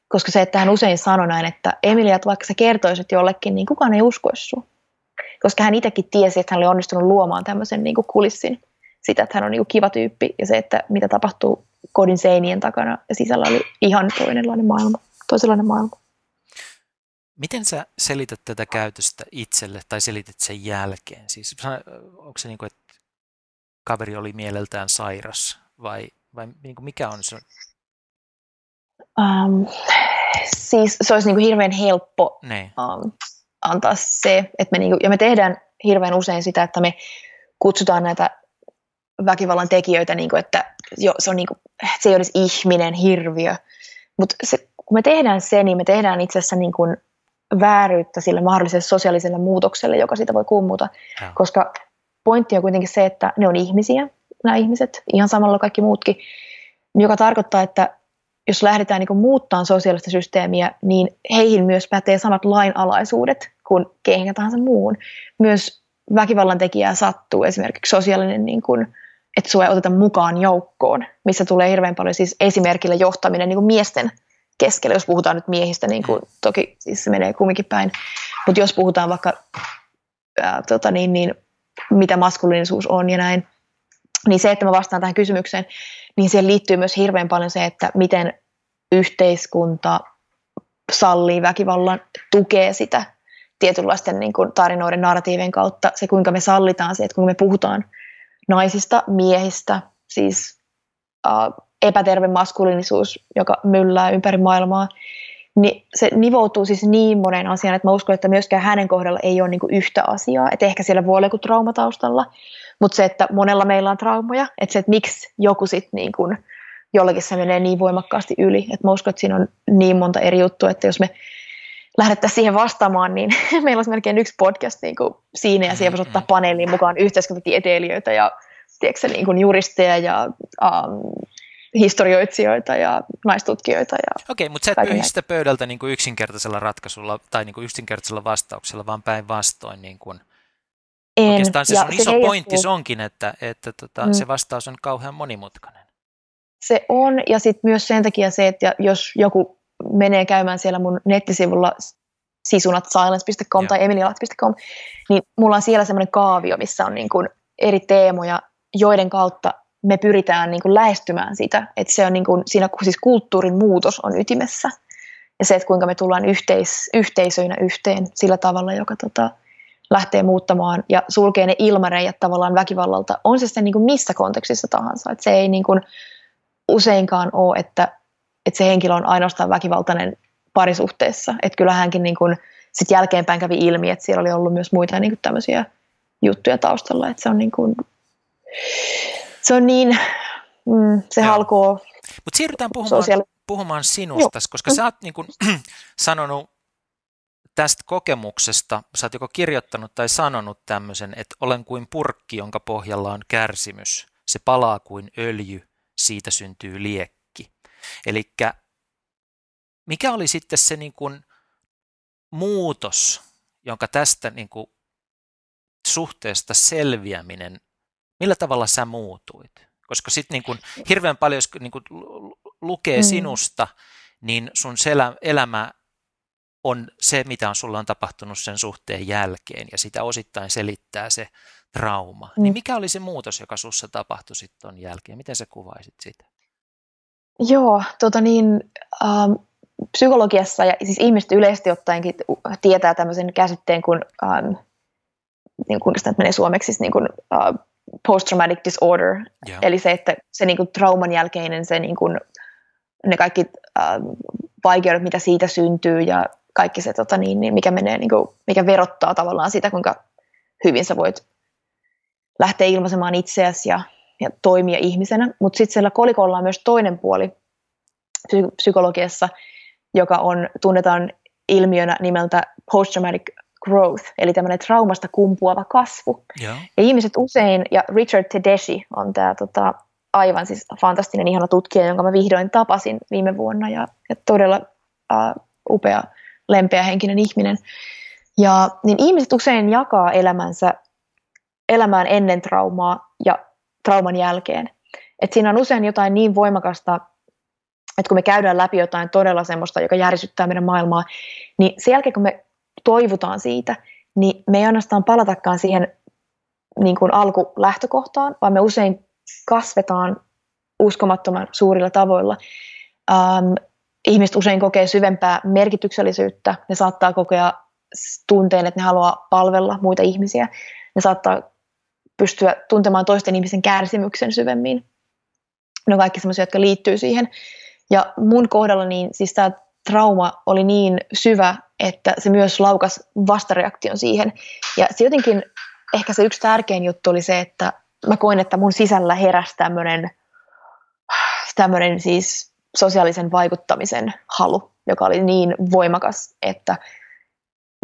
Speaker 2: koska se, että hän usein sanoi näin, että Emilia, että vaikka sä kertoisit jollekin, niin kukaan ei uskoisi sinua. Koska hän itsekin tiesi, että hän oli onnistunut luomaan tämmöisen niin kuin kulissin sitä, että hän on niin kuin kiva tyyppi ja se, että mitä tapahtuu kodin seinien takana ja sisällä oli ihan toinenlainen maailma, toisenlainen maailma.
Speaker 1: Miten sä selität tätä käytöstä itselle tai selität sen jälkeen? Siis onko se niin kuin, että kaveri oli mieleltään sairas vai, vai niin kuin mikä on se
Speaker 2: Um, siis se olisi niin kuin hirveän helppo um, antaa se, että me, niin kuin, ja me tehdään hirveän usein sitä, että me kutsutaan näitä väkivallan tekijöitä, niin kuin, että jo, se, on niin kuin, se ei olisi ihminen, hirviö. Mutta kun me tehdään se, niin me tehdään itse asiassa niin kuin vääryyttä sille mahdolliselle sosiaaliselle muutokselle, joka siitä voi kummuta. Ja. Koska pointti on kuitenkin se, että ne on ihmisiä, nämä ihmiset, ihan samalla kaikki muutkin, joka tarkoittaa, että jos lähdetään niin muuttaa sosiaalista systeemiä, niin heihin myös pätee samat lainalaisuudet kuin kehen tahansa muun. Myös väkivallan tekijää sattuu esimerkiksi sosiaalinen, niin kuin, että sua ei oteta mukaan joukkoon, missä tulee hirveän paljon siis esimerkillä johtaminen niin kuin miesten keskellä, jos puhutaan nyt miehistä, niin kuin, toki siis se menee kumminkin päin, mutta jos puhutaan vaikka ää, tota niin, niin, mitä maskuliinisuus on ja näin, niin se, että mä vastaan tähän kysymykseen, niin siihen liittyy myös hirveän paljon se, että miten yhteiskunta sallii väkivallan, tukee sitä tietynlaisten niin kuin tarinoiden narratiivien kautta, se kuinka me sallitaan se, että kun me puhutaan naisista, miehistä, siis äh, epäterve maskuliinisuus, joka myllää ympäri maailmaa, niin se nivoutuu siis niin monen asian, että mä uskon, että myöskään hänen kohdalla ei ole niin kuin yhtä asiaa, että ehkä siellä voi olla joku trauma taustalla, mutta se, että monella meillä on traumoja, että se, että miksi joku sitten niin kuin, jollakin se menee niin voimakkaasti yli, että mä uskon, että siinä on niin monta eri juttua, että jos me lähdettäisiin siihen vastaamaan, niin meillä olisi melkein yksi podcast niin kuin siinä, ja siihen voisi ottaa paneeliin mukaan yhteiskuntatieteilijöitä ja tiedätkö, niin kuin juristeja ja um, historioitsijoita ja naistutkijoita. Ja
Speaker 1: Okei, mutta sä et pyyhi sitä pöydältä niin kuin yksinkertaisella ratkaisulla tai niin kuin yksinkertaisella vastauksella, vaan päinvastoin. Niin kuin, en. Oikeastaan se ja sun se iso pointti onkin, että, että tota, mm. se vastaus on kauhean monimutkainen.
Speaker 2: Se on, ja sitten myös sen takia se, että jos joku menee käymään siellä mun nettisivulla sisunatsilence.com tai emilialat.com, niin mulla on siellä semmoinen kaavio, missä on niin kuin eri teemoja, joiden kautta me pyritään niin kuin lähestymään sitä, että se on niin kuin, siinä siis kulttuurin muutos on ytimessä. Ja se, että kuinka me tullaan yhteis, yhteisöinä yhteen sillä tavalla, joka tota, lähtee muuttamaan ja sulkee ne ilmareijat tavallaan väkivallalta, on se sitten niin kuin missä kontekstissa tahansa. Että se ei niin kuin useinkaan ole, että, että se henkilö on ainoastaan väkivaltainen parisuhteessa. Että kyllä hänkin niin kuin sit jälkeenpäin kävi ilmi, että siellä oli ollut myös muita niin kuin tämmöisiä juttuja taustalla. Että se on niin kuin, se on niin, mm, se Joo. halkoo
Speaker 1: Mutta siirrytään puhumaan, sosiaali- puhumaan sinusta, Joo. koska sä oot niin kuin, sanonut tästä kokemuksesta, sä oot joko kirjoittanut tai sanonut tämmöisen, että olen kuin purkki, jonka pohjalla on kärsimys. Se palaa kuin öljy, siitä syntyy liekki. Eli mikä oli sitten se niin kuin muutos, jonka tästä niin kuin suhteesta selviäminen Millä tavalla sä muutuit? Koska sitten niin hirveän paljon, jos niin kun lukee mm. sinusta, niin sun selä, elämä on se, mitä on sulla on tapahtunut sen suhteen jälkeen, ja sitä osittain selittää se trauma. Niin mm. Niin mikä oli se muutos, joka sussa tapahtui sitten ton jälkeen? Miten sä kuvaisit sitä?
Speaker 2: Joo, tota niin, ähm, psykologiassa ja siis ihmiset yleisesti ottaenkin tietää tämmöisen käsitteen kuin, ähm, niin kuin sitä menee suomeksi, siis niin kuin, äh, post-traumatic disorder, yeah. eli se, että se niin kuin, trauman jälkeinen se niin kuin, ne kaikki äh, vaikeudet, mitä siitä syntyy ja kaikki se, tota, niin, niin mikä, menee, niin kuin, mikä verottaa tavallaan sitä, kuinka hyvin sä voit lähteä ilmaisemaan itseäsi ja, ja toimia ihmisenä. Mutta sitten siellä kolikolla on myös toinen puoli psy- psykologiassa, joka on, tunnetaan ilmiönä nimeltä post-traumatic growth, eli tämmöinen traumasta kumpuava kasvu. Ja. ja ihmiset usein, ja Richard Tedeschi on tämä tota, aivan siis fantastinen, ihana tutkija, jonka mä vihdoin tapasin viime vuonna, ja, ja todella uh, upea, lempeä henkinen ihminen. Ja niin ihmiset usein jakaa elämänsä elämään ennen traumaa ja trauman jälkeen. Et siinä on usein jotain niin voimakasta, että kun me käydään läpi jotain todella semmoista, joka järisyttää meidän maailmaa, niin sen jälkeen kun me toivutaan siitä, niin me ei ainoastaan palatakaan siihen niin kuin alkulähtökohtaan, vaan me usein kasvetaan uskomattoman suurilla tavoilla. Ähm, ihmiset usein kokee syvempää merkityksellisyyttä, ne saattaa kokea tunteen, että ne haluaa palvella muita ihmisiä, ne saattaa pystyä tuntemaan toisten ihmisen kärsimyksen syvemmin. Ne on kaikki sellaisia, jotka liittyy siihen. Ja mun kohdalla niin siis tämä trauma oli niin syvä, että se myös laukas vastareaktion siihen. Ja se jotenkin, ehkä se yksi tärkein juttu oli se, että mä koin, että mun sisällä heräsi tämmöinen tämmöinen siis sosiaalisen vaikuttamisen halu, joka oli niin voimakas, että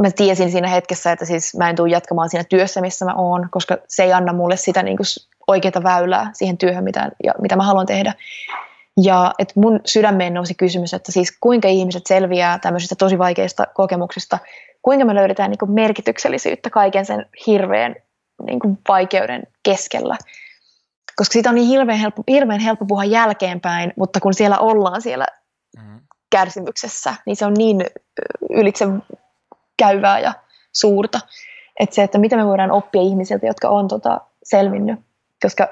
Speaker 2: mä tiesin siinä hetkessä, että siis mä en tule jatkamaan siinä työssä, missä mä oon, koska se ei anna mulle sitä niin kuin oikeaa väylää siihen työhön, mitä, ja, mitä mä haluan tehdä. Ja että mun sydämeen nousi kysymys, että siis kuinka ihmiset selviää tämmöisistä tosi vaikeista kokemuksista, kuinka me löydetään niin kuin merkityksellisyyttä kaiken sen hirveän niin kuin vaikeuden keskellä. Koska siitä on niin hirveän helppo, hirveän helppo puhua jälkeenpäin, mutta kun siellä ollaan siellä mm-hmm. kärsimyksessä, niin se on niin ylitse käyvää ja suurta. Että se, että mitä me voidaan oppia ihmisiltä, jotka on tota selvinnyt. Koska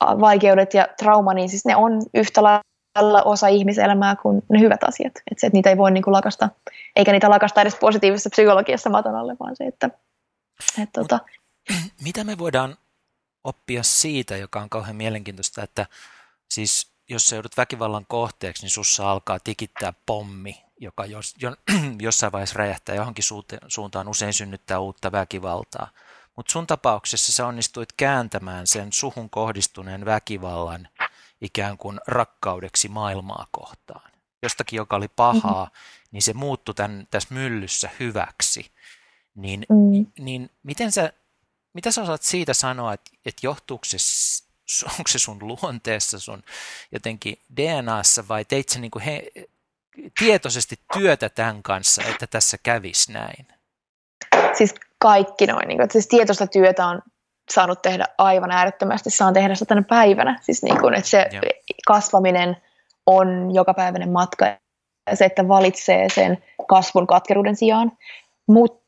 Speaker 2: vaikeudet ja trauma, niin siis ne on yhtä lailla osa ihmiselämää kuin ne hyvät asiat. Että se, että niitä ei voi niin kuin lakasta, eikä niitä lakasta edes positiivisessa psykologiassa maton alle, vaan se, että... että tota...
Speaker 1: Mitä me voidaan oppia siitä, joka on kauhean mielenkiintoista, että siis jos sä joudut väkivallan kohteeksi, niin sussa alkaa tikittää pommi, joka jos, jo, jossain vaiheessa räjähtää johonkin suuntaan, usein synnyttää uutta väkivaltaa. Mutta sun tapauksessa sä onnistuit kääntämään sen suhun kohdistuneen väkivallan ikään kuin rakkaudeksi maailmaa kohtaan. Jostakin, joka oli pahaa, mm-hmm. niin se muuttui tämän, tässä myllyssä hyväksi. Niin, mm. niin miten sä, mitä sä osaat siitä sanoa, että, että johtuuko se, onko se sun luonteessa, sun jotenkin DNAssa vai teit sä niin kuin he, tietoisesti työtä tämän kanssa, että tässä kävisi näin?
Speaker 2: Siis kaikki noin. Niin kuin, että siis tietoista työtä on saanut tehdä aivan äärettömästi. Saan tehdä sitä tänä päivänä. Siis niin kuin, että se Joo. kasvaminen on jokapäiväinen matka ja se, että valitsee sen kasvun katkeruuden sijaan. Mutta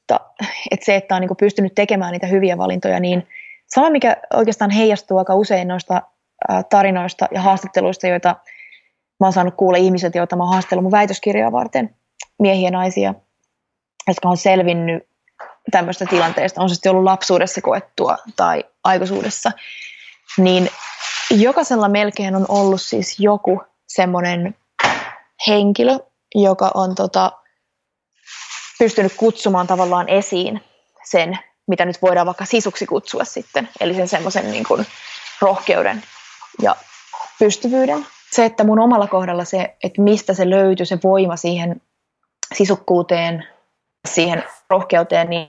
Speaker 2: että se, että on niin pystynyt tekemään niitä hyviä valintoja, niin sama mikä oikeastaan heijastuu aika usein noista tarinoista ja haastatteluista, joita mä oon saanut kuulla ihmiset, joita mä oon haastellut mun väitöskirjaa varten, miehiä ja naisia, jotka on selvinnyt tämmöistä tilanteesta, on se sitten ollut lapsuudessa koettua tai aikuisuudessa, niin jokaisella melkein on ollut siis joku semmoinen henkilö, joka on tota, pystynyt kutsumaan tavallaan esiin sen, mitä nyt voidaan vaikka sisuksi kutsua sitten, eli sen semmoisen niin kuin rohkeuden ja pystyvyyden. Se, että mun omalla kohdalla se, että mistä se löytyy, se voima siihen sisukkuuteen, siihen rohkeuteen, niin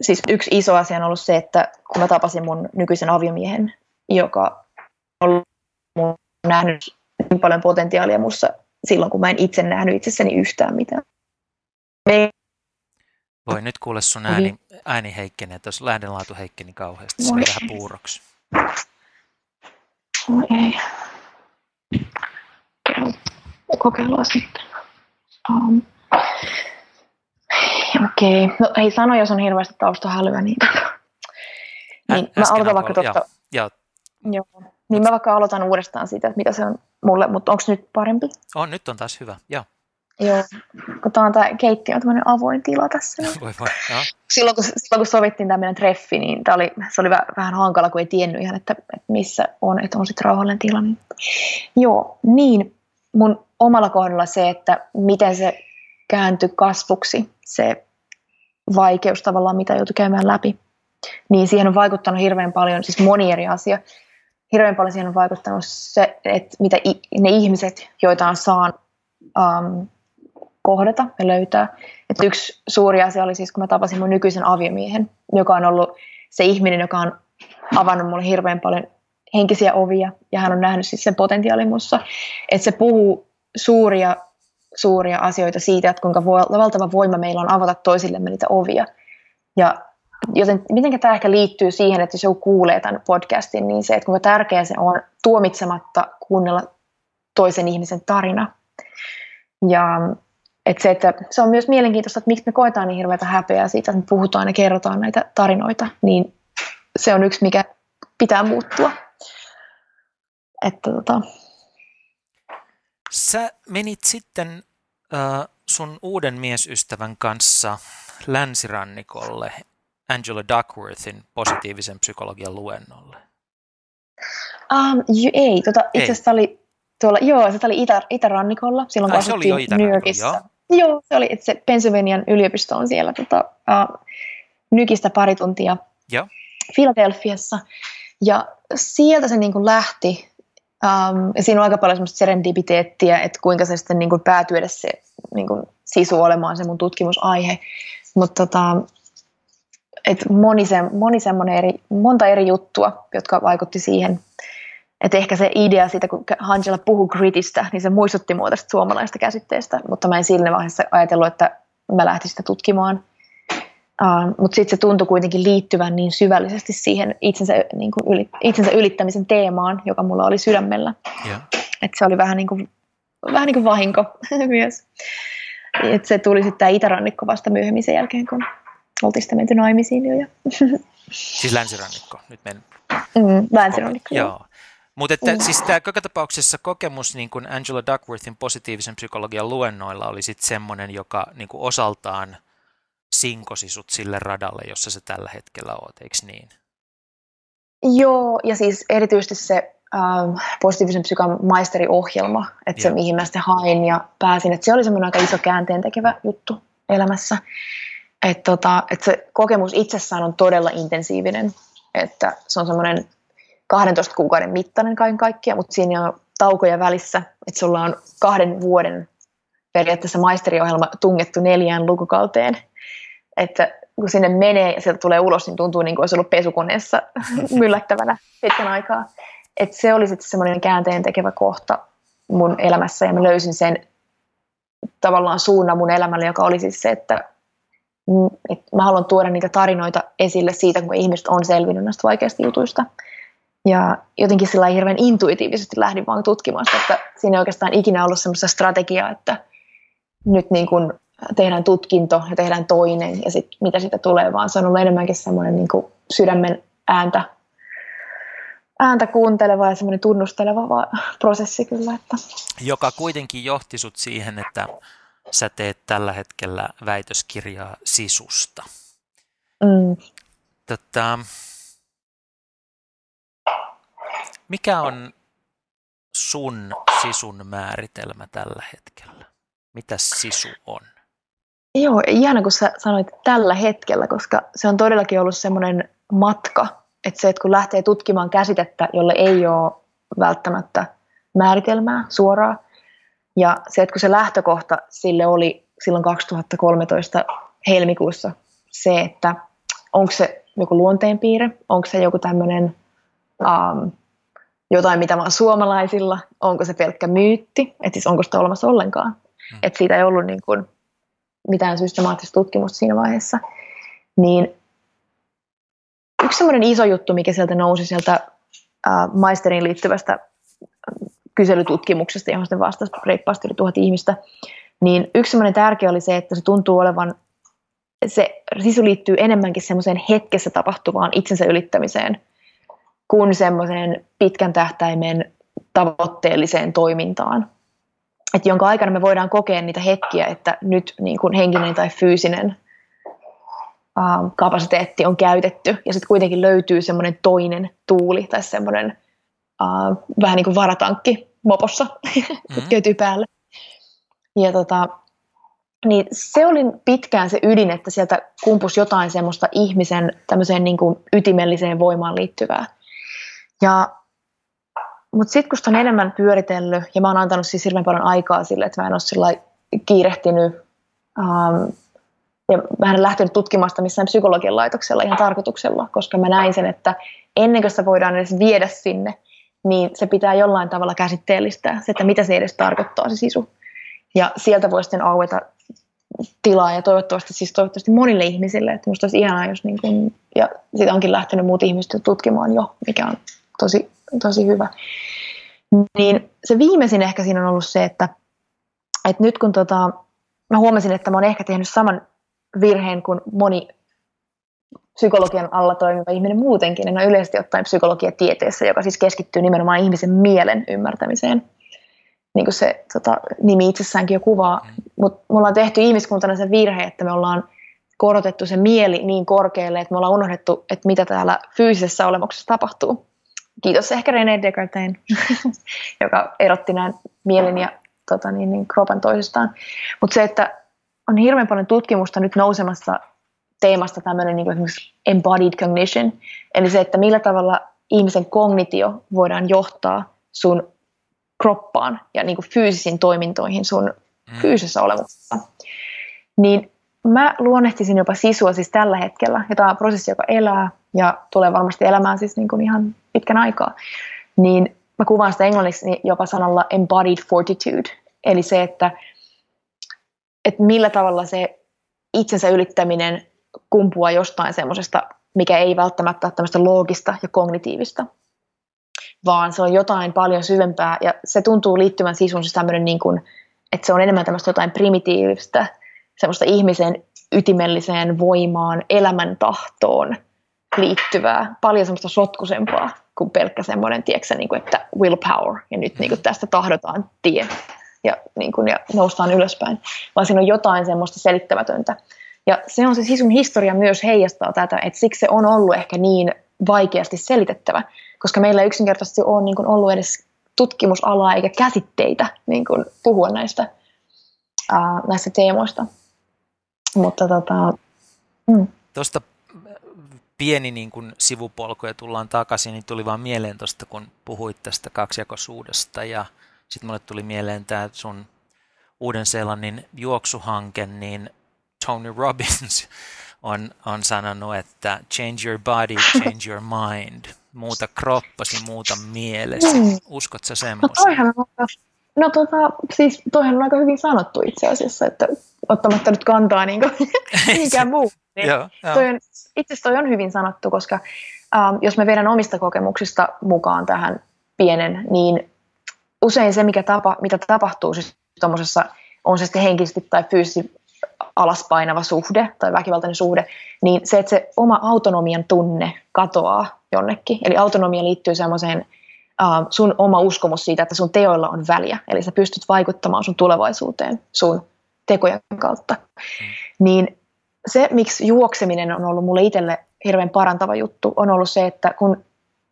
Speaker 2: siis yksi iso asia on ollut se, että kun mä tapasin mun nykyisen aviomiehen, joka on mun nähnyt niin paljon potentiaalia mussa silloin, kun mä en itse nähnyt itsessäni yhtään mitään. Me...
Speaker 1: Voi nyt kuule sun ääni, ääni heikkenee, että jos lähdenlaatu heikkeni kauheasti, se on vähän puuroksi.
Speaker 2: Ei. Kokeillaan sitten. Um. Okei. Okay. No ei sano, jos on hirveästi taustahälyä. Niin, niin mä aloitan vaikka tuosta... Joo. Joo. Niin mä vaikka aloitan uudestaan siitä, että mitä se on mulle, mutta onko nyt parempi?
Speaker 1: On, nyt on taas hyvä, joo.
Speaker 2: Joo, kun tämä on tämä keittiö on tämmöinen avoin tila tässä. Niin.
Speaker 1: Voi voi.
Speaker 2: Silloin, kun, silloin kun sovittiin tämä meidän treffi, niin tämä oli, se oli vähän hankala, kun ei tiennyt ihan, että, että missä on, että on sitten rauhallinen tila. Niin. Joo, niin mun omalla kohdalla se, että miten se kääntyi kasvuksi, se vaikeus tavallaan, mitä joutui käymään läpi, niin siihen on vaikuttanut hirveän paljon, siis moni eri asia. Hirveän paljon siihen on vaikuttanut se, että mitä ne ihmiset, joita on saanut um, kohdata ja löytää. Et yksi suuri asia oli siis, kun mä tapasin mun nykyisen aviomiehen, joka on ollut se ihminen, joka on avannut mulle hirveän paljon henkisiä ovia, ja hän on nähnyt siis sen potentiaalin mussa, että se puhuu suuria suuria asioita siitä, että kuinka valtava voima meillä on avata toisillemme niitä ovia. Ja joten miten tämä ehkä liittyy siihen, että jos joku kuulee tämän podcastin, niin se, että kuinka tärkeää se on tuomitsematta kuunnella toisen ihmisen tarina. Ja että se, että se on myös mielenkiintoista, että miksi me koetaan niin hirveätä häpeää siitä, että me puhutaan ja kerrotaan näitä tarinoita, niin se on yksi, mikä pitää muuttua. Että tota,
Speaker 1: Sä menit sitten äh, sun uuden miesystävän kanssa länsirannikolle Angela Duckworthin positiivisen psykologian luennolle.
Speaker 2: Um, j- ei, tota, itse asiassa oli tuolla, joo, se oli itä, itärannikolla, silloin kun se oli jo New Yorkissa. Joo. Joo, se oli, että se Pennsylvanian yliopisto on siellä tota, uh, nykistä pari tuntia joo. Philadelphiassa. Ja sieltä se niin kuin lähti Um, ja siinä on aika paljon semmoista serendipiteettiä, että kuinka se sitten niin kuin päätyy edes se niin kuin sisu olemaan se mun tutkimusaihe. Mutta tota, et moni, se, moni eri, monta eri juttua, jotka vaikutti siihen. Että ehkä se idea siitä, kun Angela puhuu gritistä, niin se muistutti mua tästä suomalaista käsitteestä, mutta mä en siinä vaiheessa ajatellut, että mä lähtisin sitä tutkimaan. Uh, mutta sitten se tuntui kuitenkin liittyvän niin syvällisesti siihen itsensä, niin kuin yli, itsensä ylittämisen teemaan, joka mulla oli sydämellä. Yeah. Että se oli vähän niin kuin, vähän niin kuin vahinko myös. Et se tuli sitten tämä itärannikko vasta myöhemmin sen jälkeen, kun oltiin sitten menty naimisiin jo.
Speaker 1: siis länsirannikko, nyt men...
Speaker 2: Mm, länsirannikko,
Speaker 1: joo. joo. Mutta että, mm. siis tämä koko tapauksessa kokemus niin kuin Angela Duckworthin positiivisen psykologian luennoilla oli sitten semmoinen, joka niin kuin osaltaan – sinkosi sut sille radalle, jossa se tällä hetkellä oot, eikö niin?
Speaker 2: Joo, ja siis erityisesti se äh, positiivisen psykan maisteriohjelma, että se mihin mä sitten hain ja pääsin, että se oli semmoinen aika iso käänteen tekevä juttu elämässä. Että tota, et se kokemus itsessään on todella intensiivinen, että se on semmoinen 12 kuukauden mittainen kaiken kaikkiaan, mutta siinä on taukoja välissä, että sulla on kahden vuoden periaatteessa maisteriohjelma tungettu neljään lukukauteen, että kun sinne menee ja sieltä tulee ulos, niin tuntuu niin kuin olisi ollut pesukoneessa myllättävänä pitkän aikaa. Et se oli sitten semmoinen käänteen tekevä kohta mun elämässä ja mä löysin sen tavallaan suunnan mun elämälle, joka oli siis se, että, että mä haluan tuoda niitä tarinoita esille siitä, kun ihmiset on selvinnyt näistä vaikeista jutuista. Ja jotenkin sillä hirveän intuitiivisesti lähdin vaan tutkimaan sitä, että siinä ei oikeastaan ikinä ollut semmoista strategiaa, että nyt niin kuin tehdään tutkinto ja tehdään toinen ja sitten mitä siitä tulee, vaan se on ollut enemmänkin semmoinen niin kuin sydämen ääntä, ääntä kuunteleva ja semmoinen tunnusteleva prosessi kyllä. Että.
Speaker 1: Joka kuitenkin johti sut siihen, että sä teet tällä hetkellä väitöskirjaa sisusta. Mm. Tota, mikä on sun sisun määritelmä tällä hetkellä? Mitä sisu on?
Speaker 2: Joo, ihana kun sä sanoit tällä hetkellä, koska se on todellakin ollut semmoinen matka, että se, että kun lähtee tutkimaan käsitettä, jolle ei ole välttämättä määritelmää suoraan, ja se, että kun se lähtökohta sille oli silloin 2013 helmikuussa se, että onko se joku luonteenpiirre, onko se joku tämmöinen um, jotain, mitä vaan suomalaisilla, onko se pelkkä myytti, että siis onko sitä olemassa ollenkaan. Mm. Että siitä ei ollut niin kuin mitään systemaattista tutkimusta siinä vaiheessa. Niin yksi semmoinen iso juttu, mikä sieltä nousi sieltä äh, maisteriin liittyvästä kyselytutkimuksesta, johon sitten vastasi reippaasti yli tuhat ihmistä, niin yksi semmoinen tärkeä oli se, että se tuntuu olevan, se sisu liittyy enemmänkin semmoiseen hetkessä tapahtuvaan itsensä ylittämiseen – kuin semmoiseen pitkän tähtäimen tavoitteelliseen toimintaan. Et jonka aikana me voidaan kokea niitä hetkiä, että nyt niin kuin henkinen tai fyysinen uh, kapasiteetti on käytetty ja sitten kuitenkin löytyy semmoinen toinen tuuli tai semmoinen uh, vähän niin kuin varatankki mopossa, mm-hmm. päälle. Ja tota, niin se oli pitkään se ydin, että sieltä kumpus jotain semmoista ihmisen tämmöiseen niin kuin ytimelliseen voimaan liittyvää. Ja, mutta sitten kun sitä on enemmän pyöritellyt, ja mä oon antanut siis hirveän paljon aikaa sille, että mä en ole sillä kiirehtinyt, ähm, ja mä en lähtenyt tutkimaan sitä missään psykologian laitoksella ihan tarkoituksella, koska mä näin sen, että ennen kuin sitä voidaan edes viedä sinne, niin se pitää jollain tavalla käsitteellistää, se, että mitä se edes tarkoittaa se sisu. Ja sieltä voi sitten aueta tilaa ja toivottavasti siis toivottavasti monille ihmisille, että musta olisi ihanaa, jos niin kun, ja siitä onkin lähtenyt muut ihmiset tutkimaan jo, mikä on tosi, tosi hyvä. Niin se viimeisin ehkä siinä on ollut se, että, että nyt kun tota, mä huomasin, että mä oon ehkä tehnyt saman virheen kuin moni psykologian alla toimiva ihminen muutenkin, en ole yleisesti ottaen psykologiatieteessä, joka siis keskittyy nimenomaan ihmisen mielen ymmärtämiseen. Niin kuin se tota, nimi itsessäänkin jo kuvaa. Mm. Mutta me ollaan tehty ihmiskuntana se virhe, että me ollaan korotettu se mieli niin korkealle, että me ollaan unohdettu, että mitä täällä fyysisessä olemuksessa tapahtuu kiitos ehkä René Descartesin, joka erotti nämä mielen ja tota, niin, niin, kropan toisistaan. Mutta se, että on hirveän paljon tutkimusta nyt nousemassa teemasta tämmöinen niin esimerkiksi embodied cognition, eli se, että millä tavalla ihmisen kognitio voidaan johtaa sun kroppaan ja niin kuin fyysisiin toimintoihin sun mm. fyysisessä olemuksessa. Niin mä luonnehtisin jopa sisua siis tällä hetkellä, ja tämä on prosessi, joka elää ja tulee varmasti elämään siis niin kuin ihan pitkän aikaa, niin mä kuvaan sitä englanniksi jopa sanalla embodied fortitude, eli se, että, että millä tavalla se itsensä ylittäminen kumpuaa jostain semmoisesta, mikä ei välttämättä ole tämmöistä loogista ja kognitiivista, vaan se on jotain paljon syvempää. Ja se tuntuu liittyvän sisun siis tämmöinen niin kuin, että se on enemmän tämmöistä jotain primitiivistä, semmoista ihmisen ytimelliseen voimaan, elämäntahtoon liittyvää, paljon semmoista sotkusempaa kuin pelkkä semmoinen, tiedätkö, niin kuin, että willpower, ja nyt niin kuin, tästä tahdotaan tie, ja, niin kuin, ja noustaan ylöspäin, vaan siinä on jotain semmoista selittämätöntä. Ja se on se sisun historia myös heijastaa tätä, että siksi se on ollut ehkä niin vaikeasti selitettävä, koska meillä ei yksinkertaisesti ole niin kuin ollut edes tutkimusalaa eikä käsitteitä niin kuin puhua näistä, ää, näistä teemoista. Mutta tota,
Speaker 1: mm. Tuosta pieni niin kuin sivupolku ja tullaan takaisin, niin tuli vaan mieleen tuosta, kun puhuit tästä kaksijakoisuudesta ja sitten mulle tuli mieleen tämä sun Uuden-Seelannin juoksuhanke, niin Tony Robbins on, on sanonut, että change your body, change your mind. Muuta kroppasi, muuta mielesi. Mm. Uskot sä semmoista?
Speaker 2: No, no tota, siis toihan on aika hyvin sanottu itse asiassa, että ottamatta nyt kantaa niin mihinkään muu. Niin joo, joo. Toi on, itse asiassa toi on hyvin sanottu, koska ähm, jos me vedän omista kokemuksista mukaan tähän pienen, niin usein se, mikä tapa, mitä tapahtuu siis tuommoisessa, on se sitten henkisesti tai fyysisesti alaspainava suhde tai väkivaltainen suhde, niin se, että se oma autonomian tunne katoaa jonnekin. Eli autonomia liittyy semmoiseen uh, sun oma uskomus siitä, että sun teoilla on väliä. Eli sä pystyt vaikuttamaan sun tulevaisuuteen sun tekojen kautta. Mm. Niin se, miksi juokseminen on ollut mulle itselle hirveän parantava juttu, on ollut se, että kun,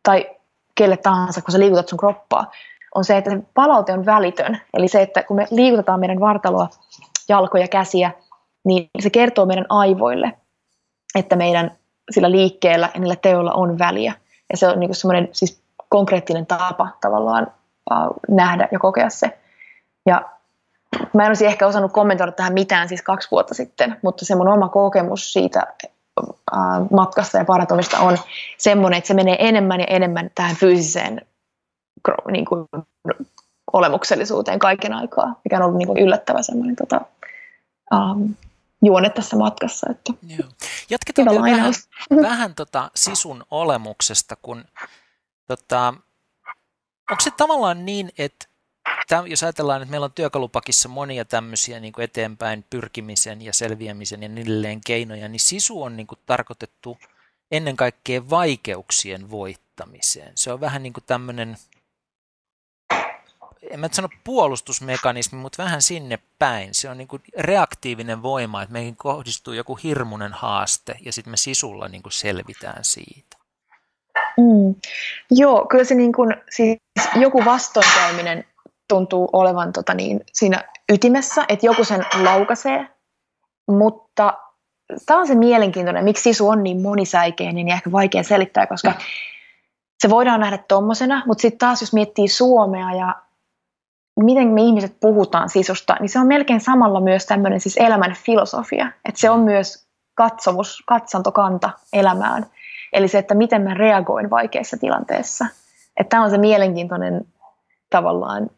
Speaker 2: tai kelle tahansa, kun sä liikutat sun kroppaa, on se, että se palaute on välitön. Eli se, että kun me liikutetaan meidän vartaloa, jalkoja, käsiä, niin se kertoo meidän aivoille, että meidän sillä liikkeellä ja niillä teoilla on väliä. Ja se on niin semmoinen siis konkreettinen tapa tavallaan uh, nähdä ja kokea se. Ja mä en olisi ehkä osannut kommentoida tähän mitään siis kaksi vuotta sitten, mutta se mun oma kokemus siitä uh, matkasta ja parantumista on semmoinen, että se menee enemmän ja enemmän tähän fyysiseen niin kuin, olemuksellisuuteen kaiken aikaa, mikä on ollut niin kuin yllättävä semmoinen tota, um, juone tässä matkassa. Että
Speaker 1: Joo. Jatketaan vielä vähän, vähän tota sisun olemuksesta, kun tota, onko se tavallaan niin, että Tämä, jos ajatellaan, että meillä on työkalupakissa monia tämmöisiä niin kuin eteenpäin pyrkimisen ja selviämisen ja edelleen keinoja, niin sisu on niin kuin tarkoitettu ennen kaikkea vaikeuksien voittamiseen. Se on vähän niin kuin tämmöinen en mä sano puolustusmekanismi, mutta vähän sinne päin. Se on niin kuin reaktiivinen voima, että meihin kohdistuu joku hirmuinen haaste ja sitten me sisulla niin kuin selvitään siitä.
Speaker 2: Mm. Joo, kyllä se niin kuin, siis joku vastoinkäyminen tuntuu olevan tota niin, siinä ytimessä, että joku sen laukaisee, mutta tämä on se mielenkiintoinen, miksi sisu on niin monisäikeinen ja ehkä vaikea selittää, koska se voidaan nähdä tuommoisena, mutta sitten taas jos miettii Suomea ja miten me ihmiset puhutaan sisusta, niin se on melkein samalla myös tämmöinen siis elämän filosofia. Että se on myös katsomus, katsantokanta elämään. Eli se, että miten mä reagoin vaikeissa tilanteissa. Että tämä on se mielenkiintoinen tavallaan...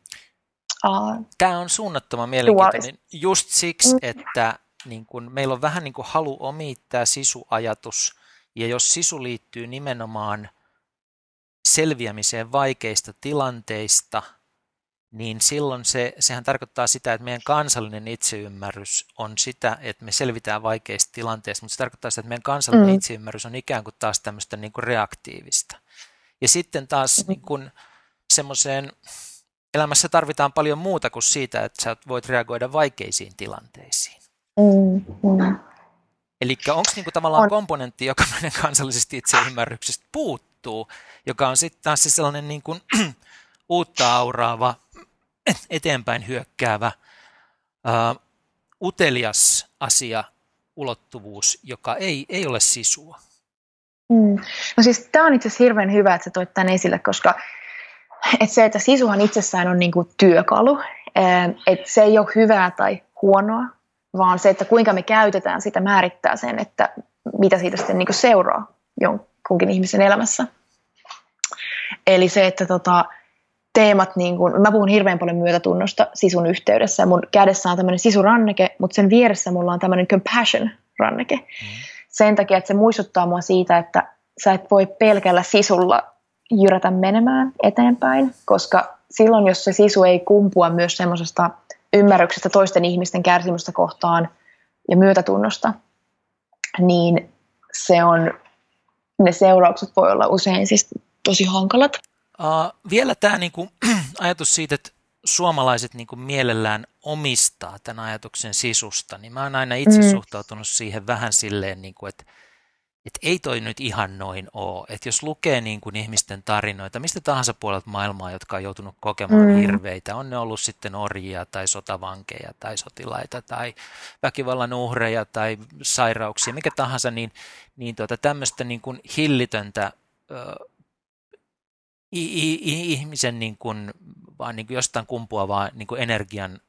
Speaker 1: Uh, tämä on suunnattoman mielenkiintoinen just siksi, mm. että niin kun, meillä on vähän niin kuin halu omittaa sisuajatus. Ja jos sisu liittyy nimenomaan selviämiseen vaikeista tilanteista – niin silloin se, sehän tarkoittaa sitä, että meidän kansallinen itseymmärrys on sitä, että me selvitään vaikeista tilanteista, mutta se tarkoittaa sitä, että meidän kansallinen mm. itseymmärrys on ikään kuin taas tämmöistä niin kuin reaktiivista. Ja sitten taas mm. niin kuin semmoiseen, elämässä tarvitaan paljon muuta kuin siitä, että sä voit reagoida vaikeisiin tilanteisiin. Mm. Mm. Eli onko niin kuin tavallaan on. komponentti, joka meidän kansallisesta itseymmärryksestä puuttuu, joka on sitten taas se sellainen niin kuin, uutta auraava eteenpäin hyökkäävä, uh, utelias asia, ulottuvuus, joka ei, ei ole sisua.
Speaker 2: Mm. No siis tämä on itse asiassa hirveän hyvä, että sä toit tämän esille, koska että se, että sisuhan itsessään on niinku työkalu, että se ei ole hyvää tai huonoa, vaan se, että kuinka me käytetään sitä määrittää sen, että mitä siitä sitten niinku seuraa jonkunkin ihmisen elämässä. Eli se, että tota, teemat, niin kun, mä puhun hirveän paljon myötätunnosta sisun yhteydessä. Mun kädessä on tämmöinen sisuranneke, mutta sen vieressä mulla on tämmöinen compassion-ranneke. Mm. Sen takia, että se muistuttaa mua siitä, että sä et voi pelkällä sisulla jyrätä menemään eteenpäin, koska silloin, jos se sisu ei kumpua myös semmoisesta ymmärryksestä toisten ihmisten kärsimystä kohtaan ja myötätunnosta, niin se on, ne seuraukset voi olla usein siis tosi hankalat.
Speaker 1: Uh, vielä tämä niinku, ajatus siitä, että suomalaiset niinku mielellään omistaa tämän ajatuksen sisusta, niin mä oon aina itse mm. suhtautunut siihen vähän silleen, niinku, että että ei toi nyt ihan noin ole. Että jos lukee niin kuin ihmisten tarinoita, mistä tahansa puolelta maailmaa, jotka on joutunut kokemaan mm. hirveitä, on ne ollut sitten orjia tai sotavankeja tai sotilaita tai väkivallan uhreja tai sairauksia, mikä tahansa, niin, niin tuota, tämmöistä niin kuin hillitöntä ö, ihmisen niin kuin, vaan niin kuin jostain kumpuavaa niin kuin energian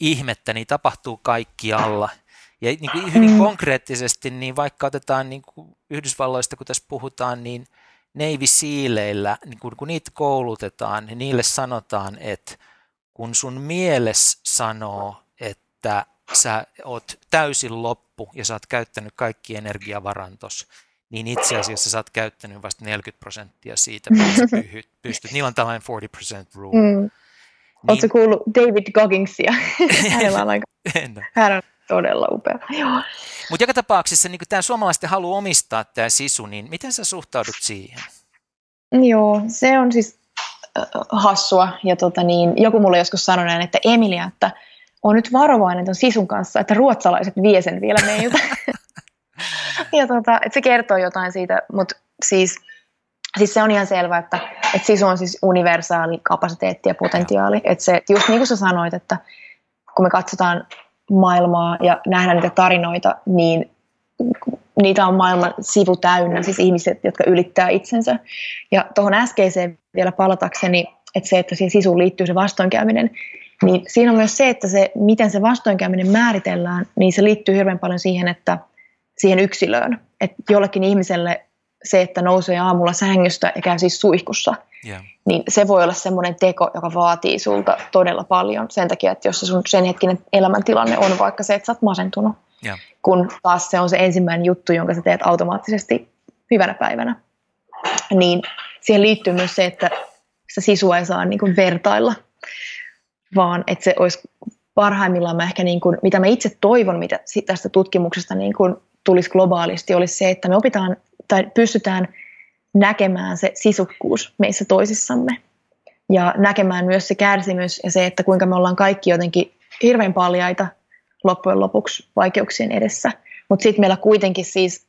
Speaker 1: ihmettä, niin tapahtuu kaikkialla – ja niin kuin hyvin mm. konkreettisesti, niin vaikka otetaan niin kuin Yhdysvalloista, kun tässä puhutaan, niin Navy Sealeillä, niin kun, kun niitä koulutetaan, niin niille sanotaan, että kun sun mieles sanoo, että sä oot täysin loppu ja sä oot käyttänyt kaikki energiavarantos, niin itse asiassa sä oot käyttänyt vasta 40 prosenttia siitä, mitä pystyt. Niillä on tällainen 40% rule. Mm. Niin,
Speaker 2: Oletko kuullut David Goggingsia? Hänellä on aika... Hän on todella upea.
Speaker 1: Mutta joka tapauksessa niin tämä suomalaisten halu omistaa tämä sisu, niin miten sä suhtaudut siihen?
Speaker 2: Joo, se on siis äh, hassua. Ja tota niin, joku mulle joskus sanoi näin, että Emilia, että on nyt varovainen ton sisun kanssa, että ruotsalaiset vie sen vielä meiltä. ja tota, että se kertoo jotain siitä, mutta siis, siis se on ihan selvää, että, että sisu on siis universaali kapasiteetti ja potentiaali. Että se, just niin kuin sä sanoit, että kun me katsotaan maailmaa ja nähdä niitä tarinoita, niin niitä on maailman sivu täynnä, siis ihmiset, jotka ylittää itsensä. Ja tuohon äskeiseen vielä palatakseni, että se, että siihen sisuun liittyy se vastoinkäyminen, niin siinä on myös se, että se, miten se vastoinkäyminen määritellään, niin se liittyy hirveän paljon siihen, että siihen yksilöön. Että jollekin ihmiselle se, että nousee aamulla sängystä ja käy siis suihkussa – yeah. niin se voi olla semmoinen teko, joka vaatii sulta todella paljon sen takia, että jos se sun sen hetkinen elämäntilanne on vaikka se, että sä oot masentunut, yeah. kun taas se on se ensimmäinen juttu, jonka sä teet automaattisesti hyvänä päivänä, niin siihen liittyy myös se, että sitä sisua ei saa niin kuin vertailla, vaan että se olisi parhaimmillaan mä ehkä niin kuin, mitä mä itse toivon, mitä tästä tutkimuksesta niin kuin tulisi globaalisti, olisi se, että me opitaan tai pystytään – näkemään se sisukkuus meissä toisissamme ja näkemään myös se kärsimys ja se, että kuinka me ollaan kaikki jotenkin hirveän paljaita loppujen lopuksi vaikeuksien edessä. Mutta sitten meillä kuitenkin siis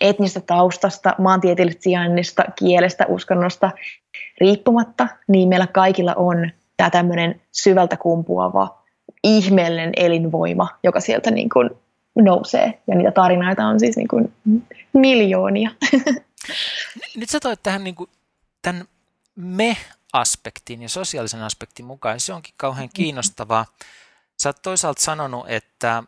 Speaker 2: etnistä taustasta, maantieteellisestä sijainnista, kielestä, uskonnosta riippumatta, niin meillä kaikilla on tämä tämmöinen syvältä kumpuava ihmeellinen elinvoima, joka sieltä niin kuin nousee. Ja niitä tarinoita on siis niin kuin miljoonia.
Speaker 1: Nyt sä toit tähän niin kuin, tämän me-aspektin ja sosiaalisen aspektin mukaan. Se onkin kauhean kiinnostavaa. Sä oot toisaalta sanonut, että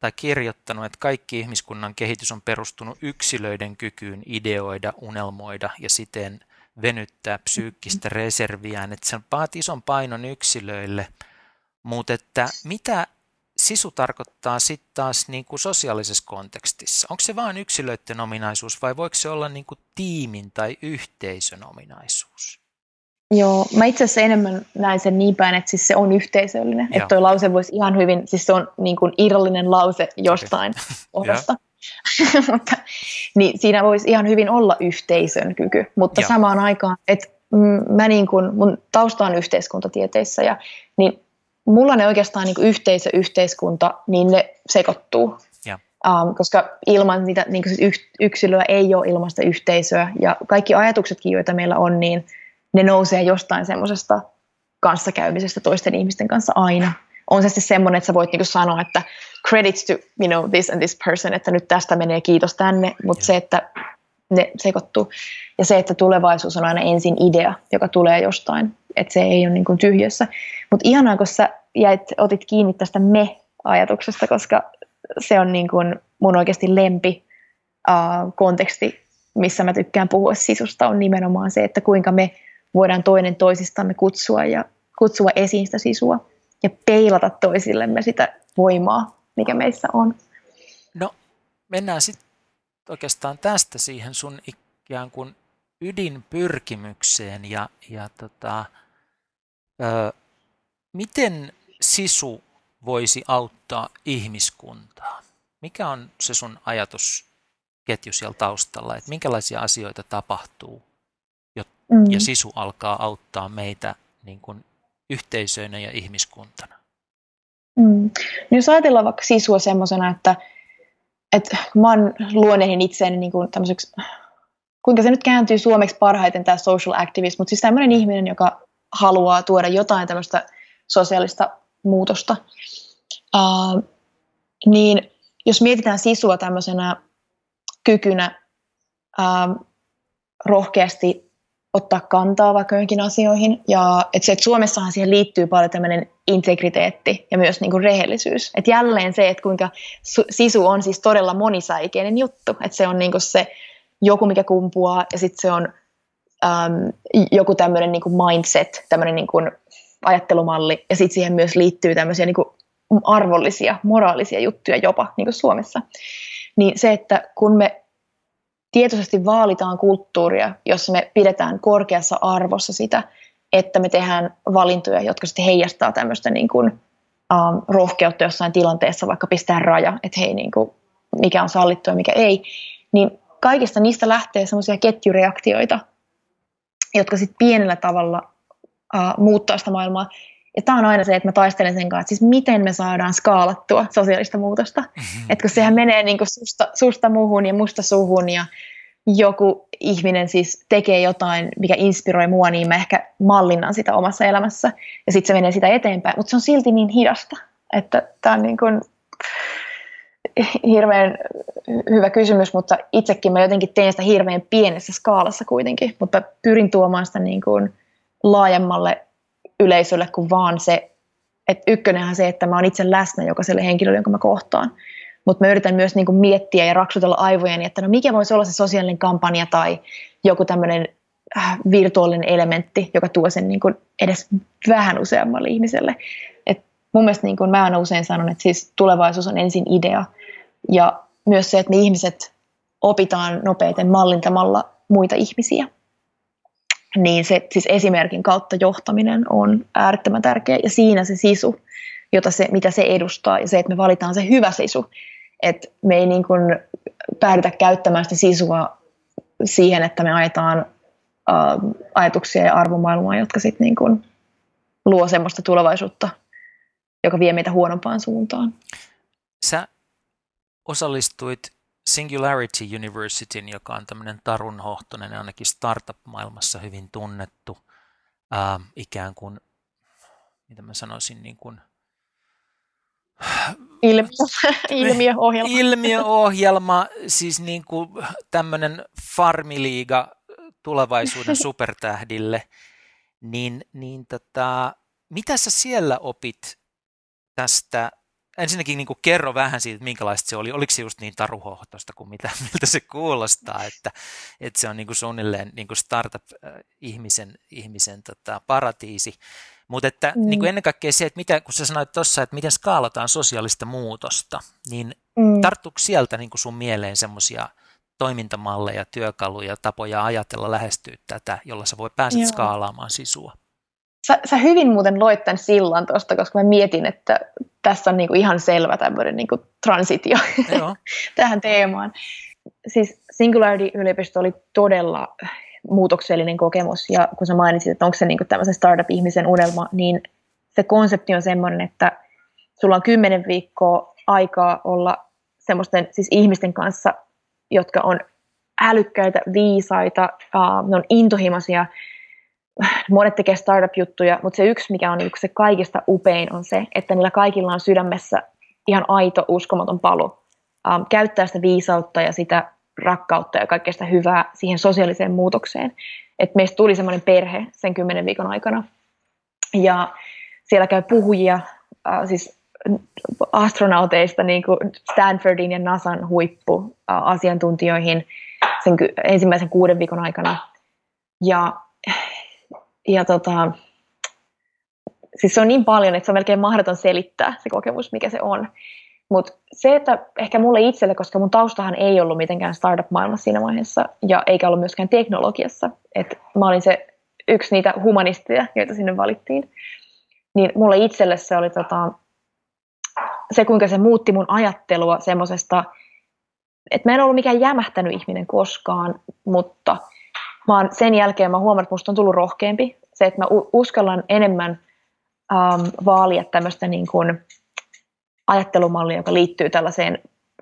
Speaker 1: tai kirjoittanut, että kaikki ihmiskunnan kehitys on perustunut yksilöiden kykyyn ideoida, unelmoida ja siten venyttää psyykkistä reserviään, että se vaatii ison painon yksilöille, mutta että mitä sisu tarkoittaa sitten taas niin kuin sosiaalisessa kontekstissa? Onko se vain yksilöiden ominaisuus vai voiko se olla niin kuin tiimin tai yhteisön ominaisuus?
Speaker 2: Joo, mä itse asiassa enemmän näin sen niin päin, että siis se on yhteisöllinen. Joo. Että toi lause voisi ihan hyvin, siis se on niin kuin irrallinen lause jostain osasta. mutta, niin siinä voisi ihan hyvin olla yhteisön kyky, mutta Joo. samaan aikaan, että mä niin kuin, mun tausta on yhteiskuntatieteissä ja niin mulla ne oikeastaan niin kuin yhteisö, yhteiskunta, niin ne sekoittuu. Um, koska ilman niitä niin kuin siis yksilöä ei ole ilmasta yhteisöä. Ja kaikki ajatuksetkin, joita meillä on, niin ne nousee jostain semmoisesta kanssakäymisestä toisten ihmisten kanssa aina. On se sitten semmoinen, että sä voit niinku sanoa, että credits to you know, this and this person, että nyt tästä menee kiitos tänne, mutta se, että ne sekoittuu. Ja se, että tulevaisuus on aina ensin idea, joka tulee jostain, että se ei ole niin kuin tyhjössä. Mutta ihanaa, kun sä jäit, otit kiinni tästä me-ajatuksesta, koska se on niin kuin mun oikeasti lempi uh, konteksti, missä mä tykkään puhua sisusta, on nimenomaan se, että kuinka me voidaan toinen toisistamme kutsua ja kutsua esiin sitä sisua ja peilata toisillemme sitä voimaa, mikä meissä on.
Speaker 1: No, mennään sitten oikeastaan tästä siihen sun ikään kuin ydinpyrkimykseen ja, ja tota, ö, miten sisu voisi auttaa ihmiskuntaa? Mikä on se sun ajatusketju siellä taustalla, että minkälaisia asioita tapahtuu mm. ja sisu alkaa auttaa meitä niin kuin yhteisöinä ja ihmiskuntana?
Speaker 2: Mm. No jos ajatellaan vaikka sisua semmoisena, että että mä oon luonnehdin itseäni niin kuin tämmöiseksi, kuinka se nyt kääntyy suomeksi parhaiten tämä social activist, mutta siis tämmöinen ihminen, joka haluaa tuoda jotain tämmöistä sosiaalista muutosta. Uh, niin jos mietitään sisua tämmöisenä kykynä uh, rohkeasti ottaa kantaa vaikka johonkin asioihin. Ja että se, että Suomessahan siihen liittyy paljon tämmöinen integriteetti ja myös niin kuin rehellisyys. Että jälleen se, että kuinka sisu on siis todella monisäikeinen juttu. Että se on niin kuin se joku, mikä kumpuaa ja sitten se on äm, joku tämmöinen niin kuin mindset, tämmöinen niin kuin ajattelumalli. Ja sitten siihen myös liittyy tämmöisiä niin kuin arvollisia, moraalisia juttuja jopa niin kuin Suomessa. Niin se, että kun me tietoisesti vaalitaan kulttuuria, jossa me pidetään korkeassa arvossa sitä, että me tehdään valintoja, jotka sitten heijastaa tämmöistä niin kuin, um, rohkeutta jossain tilanteessa, vaikka pistää raja, että hei, niin kuin, mikä on sallittua ja mikä ei, niin kaikista niistä lähtee semmoisia ketjureaktioita, jotka sitten pienellä tavalla uh, muuttaa sitä maailmaa. Ja tämä on aina se, että mä taistelen sen kanssa, että siis miten me saadaan skaalattua sosiaalista muutosta. Mm-hmm. Että kun sehän menee niin kuin susta, susta muuhun ja musta suhun ja joku ihminen siis tekee jotain, mikä inspiroi mua, niin mä ehkä mallinnan sitä omassa elämässä ja sitten se menee sitä eteenpäin. Mutta se on silti niin hidasta, että tämä on niin kuin hirveän hyvä kysymys, mutta itsekin mä jotenkin teen sitä hirveän pienessä skaalassa kuitenkin, mutta pyrin tuomaan sitä niin kuin laajemmalle yleisölle kuin vaan se, että ykkönenhän se, että mä oon itse läsnä jokaiselle henkilölle, jonka mä kohtaan. Mutta mä yritän myös niin kuin miettiä ja raksutella aivojeni, että no mikä voisi olla se sosiaalinen kampanja tai joku tämmöinen äh, virtuaalinen elementti, joka tuo sen niin kuin edes vähän useammalle ihmiselle. Et mun mielestä niin kuin mä aina usein sanon, että siis tulevaisuus on ensin idea. Ja myös se, että me ihmiset opitaan nopeiten mallintamalla muita ihmisiä niin se siis esimerkin kautta johtaminen on äärettömän tärkeä ja siinä se sisu, jota se, mitä se edustaa ja se, että me valitaan se hyvä sisu, että me ei niin kuin päädytä käyttämään sitä sisua siihen, että me ajetaan uh, ajatuksia ja arvomaailmaa, jotka sitten niin kuin luo semmoista tulevaisuutta, joka vie meitä huonompaan suuntaan.
Speaker 1: Sä osallistuit Singularity Universityn, joka on tämmöinen tarunhohtoinen ja ainakin startup-maailmassa hyvin tunnettu ää, ikään kuin, mitä mä sanoisin, niin kuin,
Speaker 2: Ilmiö, ilmiöohjelma.
Speaker 1: Ilmiöohjelma, siis niin kuin tämmöinen farmiliiga tulevaisuuden supertähdille, niin, niin tota, mitä sä siellä opit tästä ensinnäkin niin kuin kerro vähän siitä, minkälaista se oli. Oliko se just niin taruhohtoista kuin mitä, miltä se kuulostaa, että, että se on niin kuin suunnilleen niin kuin startup-ihmisen ihmisen, tota, paratiisi. Mutta että mm. niin kuin ennen kaikkea se, että mitä, kun sä sanoit tuossa, että miten skaalataan sosiaalista muutosta, niin mm. tarttuuko sieltä niin kuin sun mieleen semmoisia toimintamalleja, työkaluja, tapoja ajatella, lähestyä tätä, jolla sä voi päästä Joo. skaalaamaan sisua?
Speaker 2: Sä, sä hyvin muuten loit tämän sillan tuosta, koska mä mietin, että tässä on niinku ihan selvä tämmöinen niinku transitio tähän teemaan. Siis Singularity-yliopisto oli todella muutoksellinen kokemus, ja kun sä mainitsit, että onko se niinku tämmöisen startup-ihmisen unelma, niin se konsepti on semmoinen, että sulla on kymmenen viikkoa aikaa olla semmoisten siis ihmisten kanssa, jotka on älykkäitä, viisaita, uh, ne on intohimoisia, monet tekee startup-juttuja, mutta se yksi, mikä on se kaikista upein, on se, että niillä kaikilla on sydämessä ihan aito, uskomaton palu. Ähm, käyttää sitä viisautta ja sitä rakkautta ja kaikkea sitä hyvää siihen sosiaaliseen muutokseen. Et meistä tuli semmoinen perhe sen kymmenen viikon aikana. Ja siellä käy puhujia, äh, siis astronauteista niin kuin Stanfordin ja NASAn huippu äh, asiantuntijoihin sen ensimmäisen kuuden viikon aikana. Ja ja tota, siis se on niin paljon, että se on melkein mahdoton selittää se kokemus, mikä se on. Mutta se, että ehkä mulle itselle, koska mun taustahan ei ollut mitenkään startup-maailmassa siinä vaiheessa, ja eikä ollut myöskään teknologiassa, että mä olin se yksi niitä humanisteja, joita sinne valittiin, niin mulle itselle se oli tota, se, kuinka se muutti mun ajattelua semmoisesta, että mä en ollut mikään jämähtänyt ihminen koskaan, mutta – mä oon, sen jälkeen mä huomannut, että musta on tullut rohkeampi. Se, että mä uskallan enemmän ähm, vaalia tämmöistä niin kuin ajattelumallia, joka liittyy tällaiseen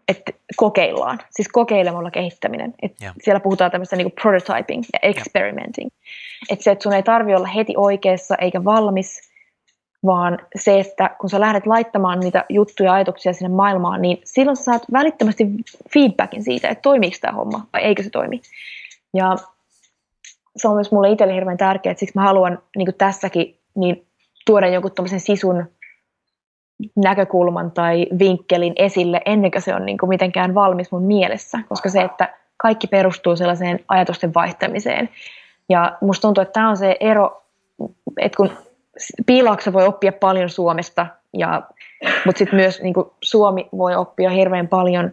Speaker 2: että kokeillaan, siis kokeilemalla kehittäminen. Et siellä puhutaan tämmöistä niin prototyping ja experimenting. Että se, että sun ei tarvi olla heti oikeassa eikä valmis, vaan se, että kun sä lähdet laittamaan niitä juttuja ja ajatuksia sinne maailmaan, niin silloin sä saat välittömästi feedbackin siitä, että toimiiko tämä homma vai eikö se toimi. Ja se on myös mulle itselle hirveän tärkeää, että siksi mä haluan niin tässäkin niin tuoda jonkun sisun näkökulman tai vinkkelin esille ennen kuin se on niin kuin mitenkään valmis mun mielessä, koska se, että kaikki perustuu sellaiseen ajatusten vaihtamiseen. Ja musta tuntuu, että tämä on se ero, että kun piilaaksa voi oppia paljon Suomesta, ja, mutta sitten myös niin kuin Suomi voi oppia hirveän paljon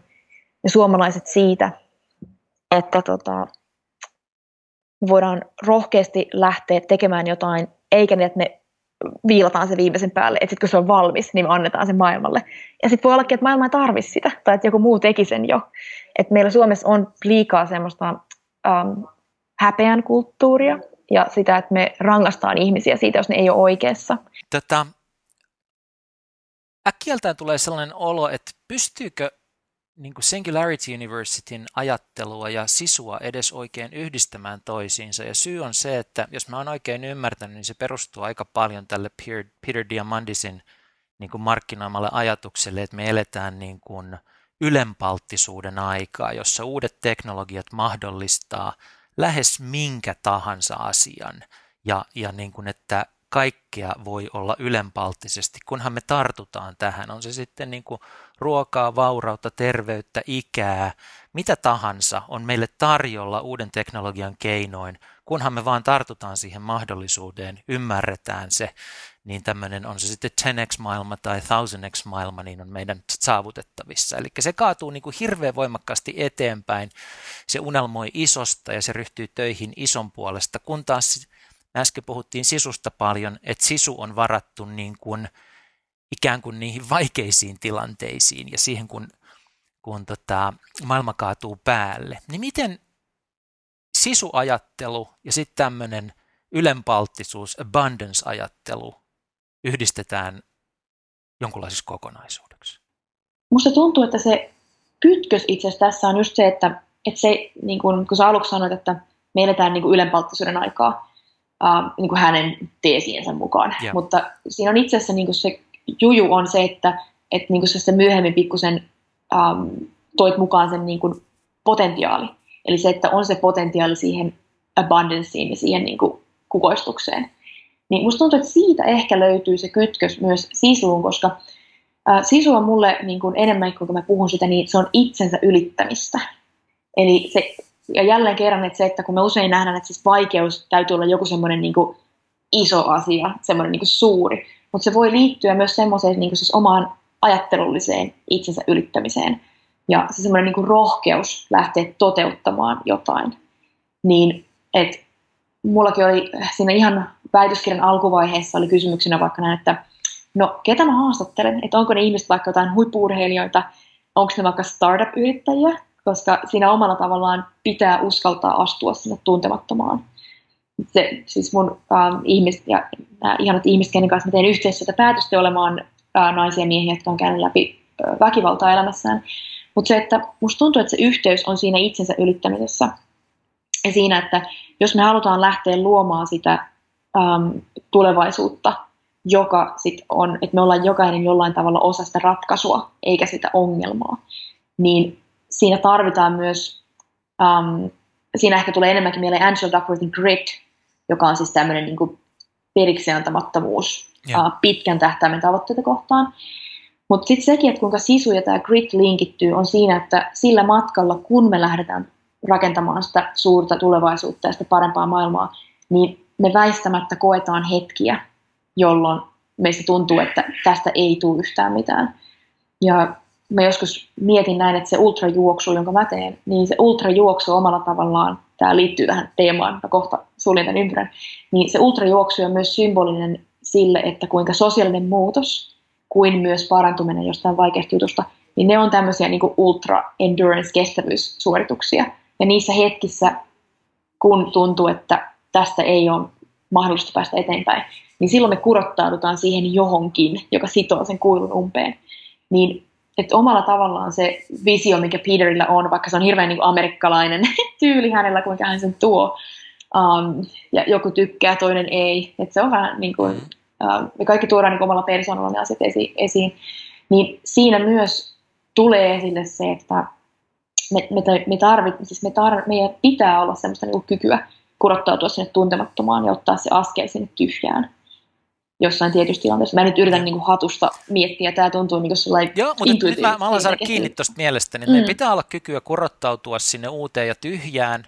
Speaker 2: ja suomalaiset siitä, että tota, voidaan rohkeasti lähteä tekemään jotain, eikä niin, että me viilataan se viimeisen päälle, että sitten kun se on valmis, niin me annetaan se maailmalle. Ja sitten voi ollakin, että maailma ei tarvi sitä, tai että joku muu teki sen jo. Että meillä Suomessa on liikaa semmoista um, häpeän kulttuuria, ja sitä, että me rangaistaan ihmisiä siitä, jos ne ei ole oikeassa.
Speaker 1: Tätä, äkkieltään tulee sellainen olo, että pystyykö niin kuin Singularity Universityn ajattelua ja sisua edes oikein yhdistämään toisiinsa. Ja syy on se, että jos mä oon oikein ymmärtänyt, niin se perustuu aika paljon tälle Peter Diamandisin niin kuin markkinoimalle ajatukselle, että me eletään niin kuin ylenpalttisuuden aikaa, jossa uudet teknologiat mahdollistaa lähes minkä tahansa asian. Ja, ja niin kuin, että kaikkea voi olla ylenpalttisesti, kunhan me tartutaan tähän. On se sitten niin kuin ruokaa, vaurautta, terveyttä, ikää, mitä tahansa on meille tarjolla uuden teknologian keinoin, kunhan me vaan tartutaan siihen mahdollisuuteen, ymmärretään se, niin tämmöinen on se sitten 10x-maailma tai 1000x-maailma, niin on meidän saavutettavissa. Eli se kaatuu niin kuin hirveän voimakkaasti eteenpäin, se unelmoi isosta ja se ryhtyy töihin ison puolesta, kun taas äsken puhuttiin sisusta paljon, että sisu on varattu niin kuin ikään kuin niihin vaikeisiin tilanteisiin ja siihen, kun, kun tota, maailma kaatuu päälle. Niin miten sisuajattelu ja sitten tämmöinen ylenpalttisuus, abundance-ajattelu yhdistetään jonkunlaisessa kokonaisuudeksi?
Speaker 2: Musta tuntuu, että se kytkös itse asiassa tässä on just se, että, että se, niin kun, kun sä aluksi sanoit, että me eletään niin ylenpalttisuuden aikaa, äh, niin kuin hänen teesiensä mukaan. Yeah. Mutta siinä on itse asiassa niin kuin se juju on se, että, että niin kuin se myöhemmin pikkusen ähm, toit mukaan sen niin potentiaali. Eli se, että on se potentiaali siihen abundanceen ja siihen niin kuin kukoistukseen. Niin musta tuntuu, että siitä ehkä löytyy se kytkös myös sisuun, koska äh, sisu on mulle niin kuin enemmän, kun mä puhun sitä, niin se on itsensä ylittämistä. Eli se ja jälleen kerran, että se, että kun me usein nähdään, että siis vaikeus täytyy olla joku semmoinen niin iso asia, semmoinen niin suuri, mutta se voi liittyä myös semmoiseen niin siis omaan ajattelulliseen itsensä ylittämiseen. Ja se semmoinen niin rohkeus lähteä toteuttamaan jotain. Niin, että mullakin oli siinä ihan väitöskirjan alkuvaiheessa oli kysymyksenä vaikka näin, että no ketä mä haastattelen, että onko ne ihmiset vaikka jotain huippuurheilijoita, onko ne vaikka startup-yrittäjiä, koska siinä omalla tavallaan pitää uskaltaa astua sinne tuntemattomaan. Se, siis mun ähm, ihmiset ja nämä ihanat ihmiset, kenen kanssa mä teen yhteistyötä, päätöstä olemaan äh, naisia ja miehiä, jotka on käynyt läpi äh, väkivaltaa elämässään. Mutta se, että musta tuntuu, että se yhteys on siinä itsensä ylittämisessä. Ja siinä, että jos me halutaan lähteä luomaan sitä ähm, tulevaisuutta, joka sit on, että me ollaan jokainen jollain tavalla osa sitä ratkaisua, eikä sitä ongelmaa, niin siinä tarvitaan myös, um, siinä ehkä tulee enemmänkin mieleen Angela Duckworthin Grit, joka on siis tämmöinen niin periksi antamattomuus yeah. uh, pitkän tähtäimen tavoitteita kohtaan. Mutta sitten sekin, että kuinka sisu ja tämä grit linkittyy, on siinä, että sillä matkalla, kun me lähdetään rakentamaan sitä suurta tulevaisuutta ja sitä parempaa maailmaa, niin me väistämättä koetaan hetkiä, jolloin meistä tuntuu, että tästä ei tule yhtään mitään. Ja mä joskus mietin näin, että se ultrajuoksu, jonka mä teen, niin se ultrajuoksu omalla tavallaan, tämä liittyy tähän teemaan, mä kohta suljen tämän ympyrän, niin se ultrajuoksu on myös symbolinen sille, että kuinka sosiaalinen muutos kuin myös parantuminen jostain vaikeasta jutusta, niin ne on tämmöisiä niin kuin ultra endurance kestävyyssuorituksia. Ja niissä hetkissä, kun tuntuu, että tästä ei ole mahdollista päästä eteenpäin, niin silloin me kurottaudutaan siihen johonkin, joka sitoo sen kuilun umpeen. Niin että omalla tavallaan se visio, mikä Peterillä on, vaikka se on hirveän niin kuin amerikkalainen tyyli hänellä, kuinka hän sen tuo, um, ja joku tykkää, toinen ei, että se on vähän niin kuin, uh, me kaikki tuodaan niin omalla persoonalla ne asiat esi- esiin, niin siinä myös tulee esille se, että me, me, me, tarvit, siis me tar, meidän pitää olla semmoista niin kykyä kurottautua sinne tuntemattomaan ja ottaa se askel sinne tyhjään jossain tietyssä tilanteessa. Mä nyt yritän niin kuin hatusta miettiä, tämä tuntuu niin kuin
Speaker 1: Joo, mutta nyt mä, mä alan saada kiinni tuosta mielestäni. Mm. Meidän pitää olla kykyä kurottautua sinne uuteen ja tyhjään,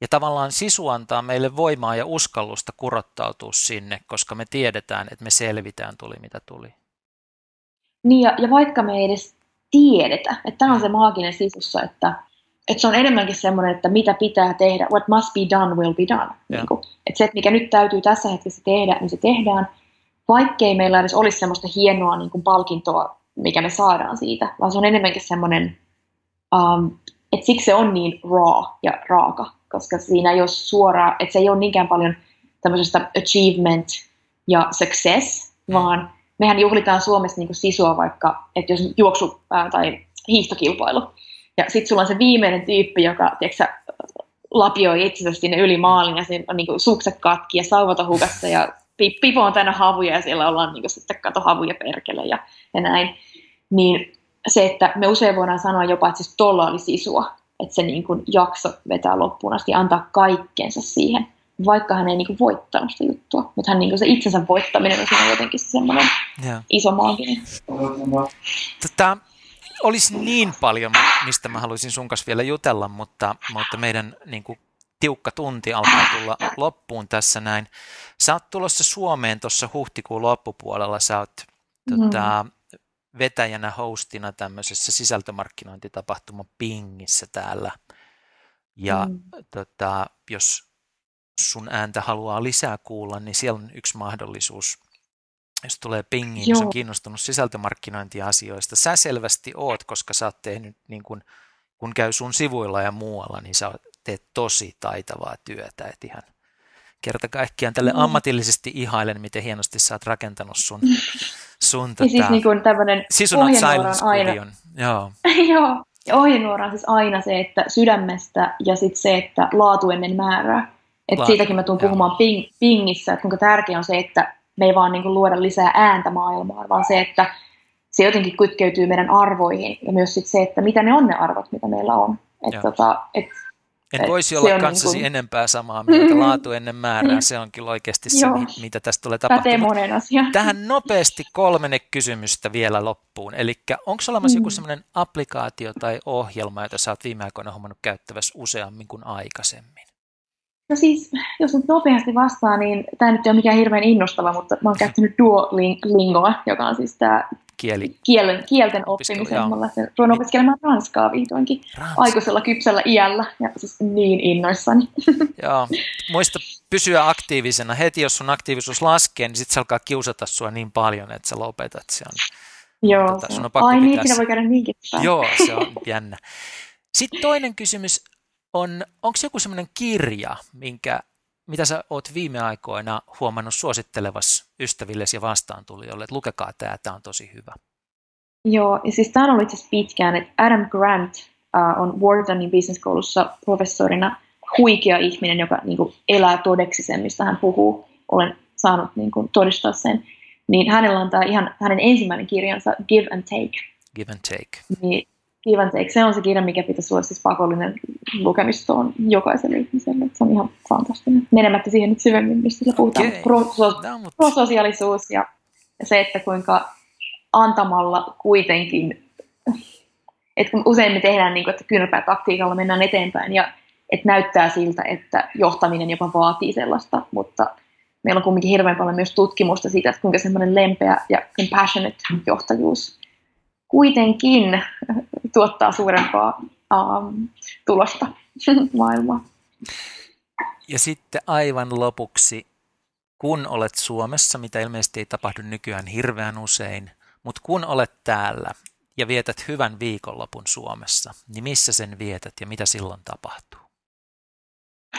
Speaker 1: ja tavallaan sisu antaa meille voimaa ja uskallusta kurottautua sinne, koska me tiedetään, että me selvitään tuli mitä tuli.
Speaker 2: Niin, ja, ja vaikka me ei edes tiedetä, että tämä on se maaginen sisussa, että, että se on enemmänkin semmoinen, että mitä pitää tehdä, what must be done will be done. Niin kuin, että se, että mikä nyt täytyy tässä hetkessä tehdä, niin se tehdään, vaikkei meillä edes olisi semmoista hienoa niin kuin palkintoa, mikä me saadaan siitä, vaan se on enemmänkin semmoinen, um, että siksi se on niin raw ja raaka, koska siinä ei ole suoraa, että se ei ole niinkään paljon tämmöisestä achievement ja success, mm. vaan mehän juhlitaan Suomessa niin kuin sisua vaikka, että jos juoksu ää, tai hiihtokilpailu, ja sitten sulla on se viimeinen tyyppi, joka tiedätkö, lapioi itsensä sinne yli maalin ja siinä on niin kuin sukset katki ja sauvat hukassa ja pipo on täynnä havuja ja siellä ollaan niin sitten kato havuja perkele ja, ja näin. Niin se, että me usein voidaan sanoa jopa, että siis tolla oli sisua, että se niin kuin jakso vetää loppuun asti ja antaa kaikkensa siihen, vaikka hän ei niin kuin voittanut sitä juttua. Mutta hän niin kuin se itsensä voittaminen on siinä jotenkin se semmoinen yeah. iso maaginen.
Speaker 1: Tota, olisi niin paljon, mistä mä haluaisin sun kanssa vielä jutella, mutta, mutta meidän niin kuin tiukka tunti alkaa tulla loppuun tässä näin. Sä oot tulossa Suomeen tuossa huhtikuun loppupuolella, sä oot mm. tota, vetäjänä, hostina tämmöisessä sisältömarkkinointitapahtuma Pingissä täällä. Ja mm. tota, jos sun ääntä haluaa lisää kuulla, niin siellä on yksi mahdollisuus, jos tulee pingiin, jos on kiinnostunut sisältömarkkinointiasioista. Sä selvästi oot, koska sä oot tehnyt, niin kun, kun käy sun sivuilla ja muualla, niin sä teet tosi taitavaa työtä, et ihan kerta kaikkiaan tälle mm. ammatillisesti ihailen, miten hienosti sä oot rakentanut sun, sun
Speaker 2: siis tota, niin kuin tämmöinen
Speaker 1: aina. Joo.
Speaker 2: Joo. Ja ohjenuora on siis aina se, että sydämestä ja sitten se, että laatu ennen määrää. Et laatu, siitäkin mä tuun puhumaan ping, pingissä, että kuinka tärkeää on se, että me ei vaan niin kuin luoda lisää ääntä maailmaan, vaan se, että se jotenkin kytkeytyy meidän arvoihin ja myös sit se, että mitä ne on ne arvot, mitä meillä on. Et tota, et
Speaker 1: en voisi olla kanssasi niin kuin... enempää samaa mieltä. Laatu ennen määrää, se on kyllä oikeasti se, mitä tästä tulee tapahtumaan. Tähän nopeasti kolmene kysymystä vielä loppuun. Eli onko olemassa mm. joku sellainen applikaatio tai ohjelma, jota sä oot viime aikoina hommannut käyttävässä useammin kuin aikaisemmin?
Speaker 2: No siis, jos nyt nopeasti vastaa, niin tämä nyt ei ole mikään hirveän innostava, mutta mä oon käyttänyt Duolingoa, joka on siis tämä
Speaker 1: Kieli.
Speaker 2: kielen, kielten oppimisen. Mä ruon opiskelemaan ranskaa vihdoinkin Ranska. aikuisella kypsellä iällä ja siis niin innoissani.
Speaker 1: Joo. Muista pysyä aktiivisena. Heti jos sun aktiivisuus laskee, niin sitten se alkaa kiusata sua niin paljon, että sä lopetat. Se on,
Speaker 2: Joo. Tota, sun on pakko Ai niin, siinä voi käydä niinkin päin.
Speaker 1: Joo, se on jännä. Sitten toinen kysymys on, onko joku semmoinen kirja, minkä mitä sä oot viime aikoina huomannut suosittelevas ystävillesi ja vastaantulijoille, että lukekaa tämä, tämä on tosi hyvä?
Speaker 2: Joo, ja siis tämä on ollut itse asiassa pitkään, että Adam Grant uh, on Whartonin business professorina huikea ihminen, joka niin kuin, elää todeksi sen, mistä hän puhuu. Olen saanut niin kuin, todistaa sen. Niin hänellä on tämä ihan hänen ensimmäinen kirjansa Give and Take.
Speaker 1: Give and Take.
Speaker 2: Niin Take, se on se kirja, mikä pitäisi olla siis pakollinen lukemistoon jokaiselle ihmiselle. Se on ihan fantastinen. Menemättä siihen nyt syvemmin, mistä se puhutaan. Okay. Proso- no, prososiaalisuus ja se, että kuinka antamalla kuitenkin, että kun usein me tehdään niin kuin, että kynärpää taktiikalla mennään eteenpäin ja että näyttää siltä, että johtaminen jopa vaatii sellaista, mutta meillä on kuitenkin hirveän paljon myös tutkimusta siitä, että kuinka semmoinen lempeä ja compassionate johtajuus kuitenkin tuottaa suurempaa um, tulosta maailmaan.
Speaker 1: Ja sitten aivan lopuksi, kun olet Suomessa, mitä ilmeisesti ei tapahdu nykyään hirveän usein, mutta kun olet täällä ja vietät hyvän viikonlopun Suomessa, niin missä sen vietät ja mitä silloin tapahtuu?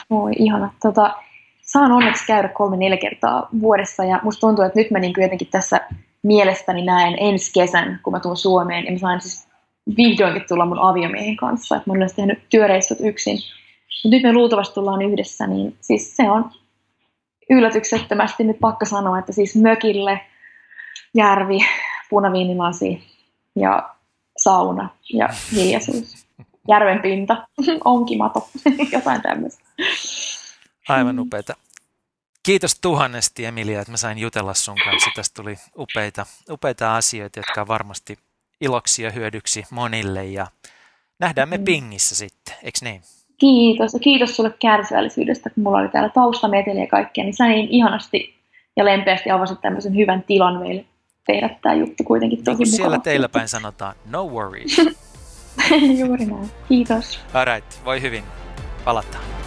Speaker 2: Oi, ihana. Tota, saan onneksi käydä kolme neljä kertaa vuodessa ja musta tuntuu, että nyt mä niin jotenkin tässä mielestäni näen ensi kesän, kun mä tuun Suomeen, ja mä sain siis vihdoinkin tulla mun aviomiehen kanssa, että mä olen tehnyt työreissut yksin. Mutta nyt me luultavasti tullaan yhdessä, niin siis se on yllätyksettömästi nyt pakko sanoa, että siis mökille, järvi, punaviinilasi ja sauna ja hiljaisuus. Järven pinta, onkimato, jotain tämmöistä.
Speaker 1: Aivan upeita. Kiitos tuhannesti Emilia, että mä sain jutella sun kanssa. Tästä tuli upeita, upeita asioita, jotka on varmasti iloksi ja hyödyksi monille. Ja nähdään me mm. pingissä sitten, eikö niin?
Speaker 2: Kiitos. Ja kiitos sulle kärsivällisyydestä, kun mulla oli täällä taustameteliä ja kaikkea, niin sä niin ihanasti ja lempeästi avasit tämmöisen hyvän tilan meille tehdä tämä juttu kuitenkin tosi niin
Speaker 1: siellä teillä päin sanotaan, no worries.
Speaker 2: Juuri näin. Kiitos.
Speaker 1: Alright, voi hyvin. Palataan.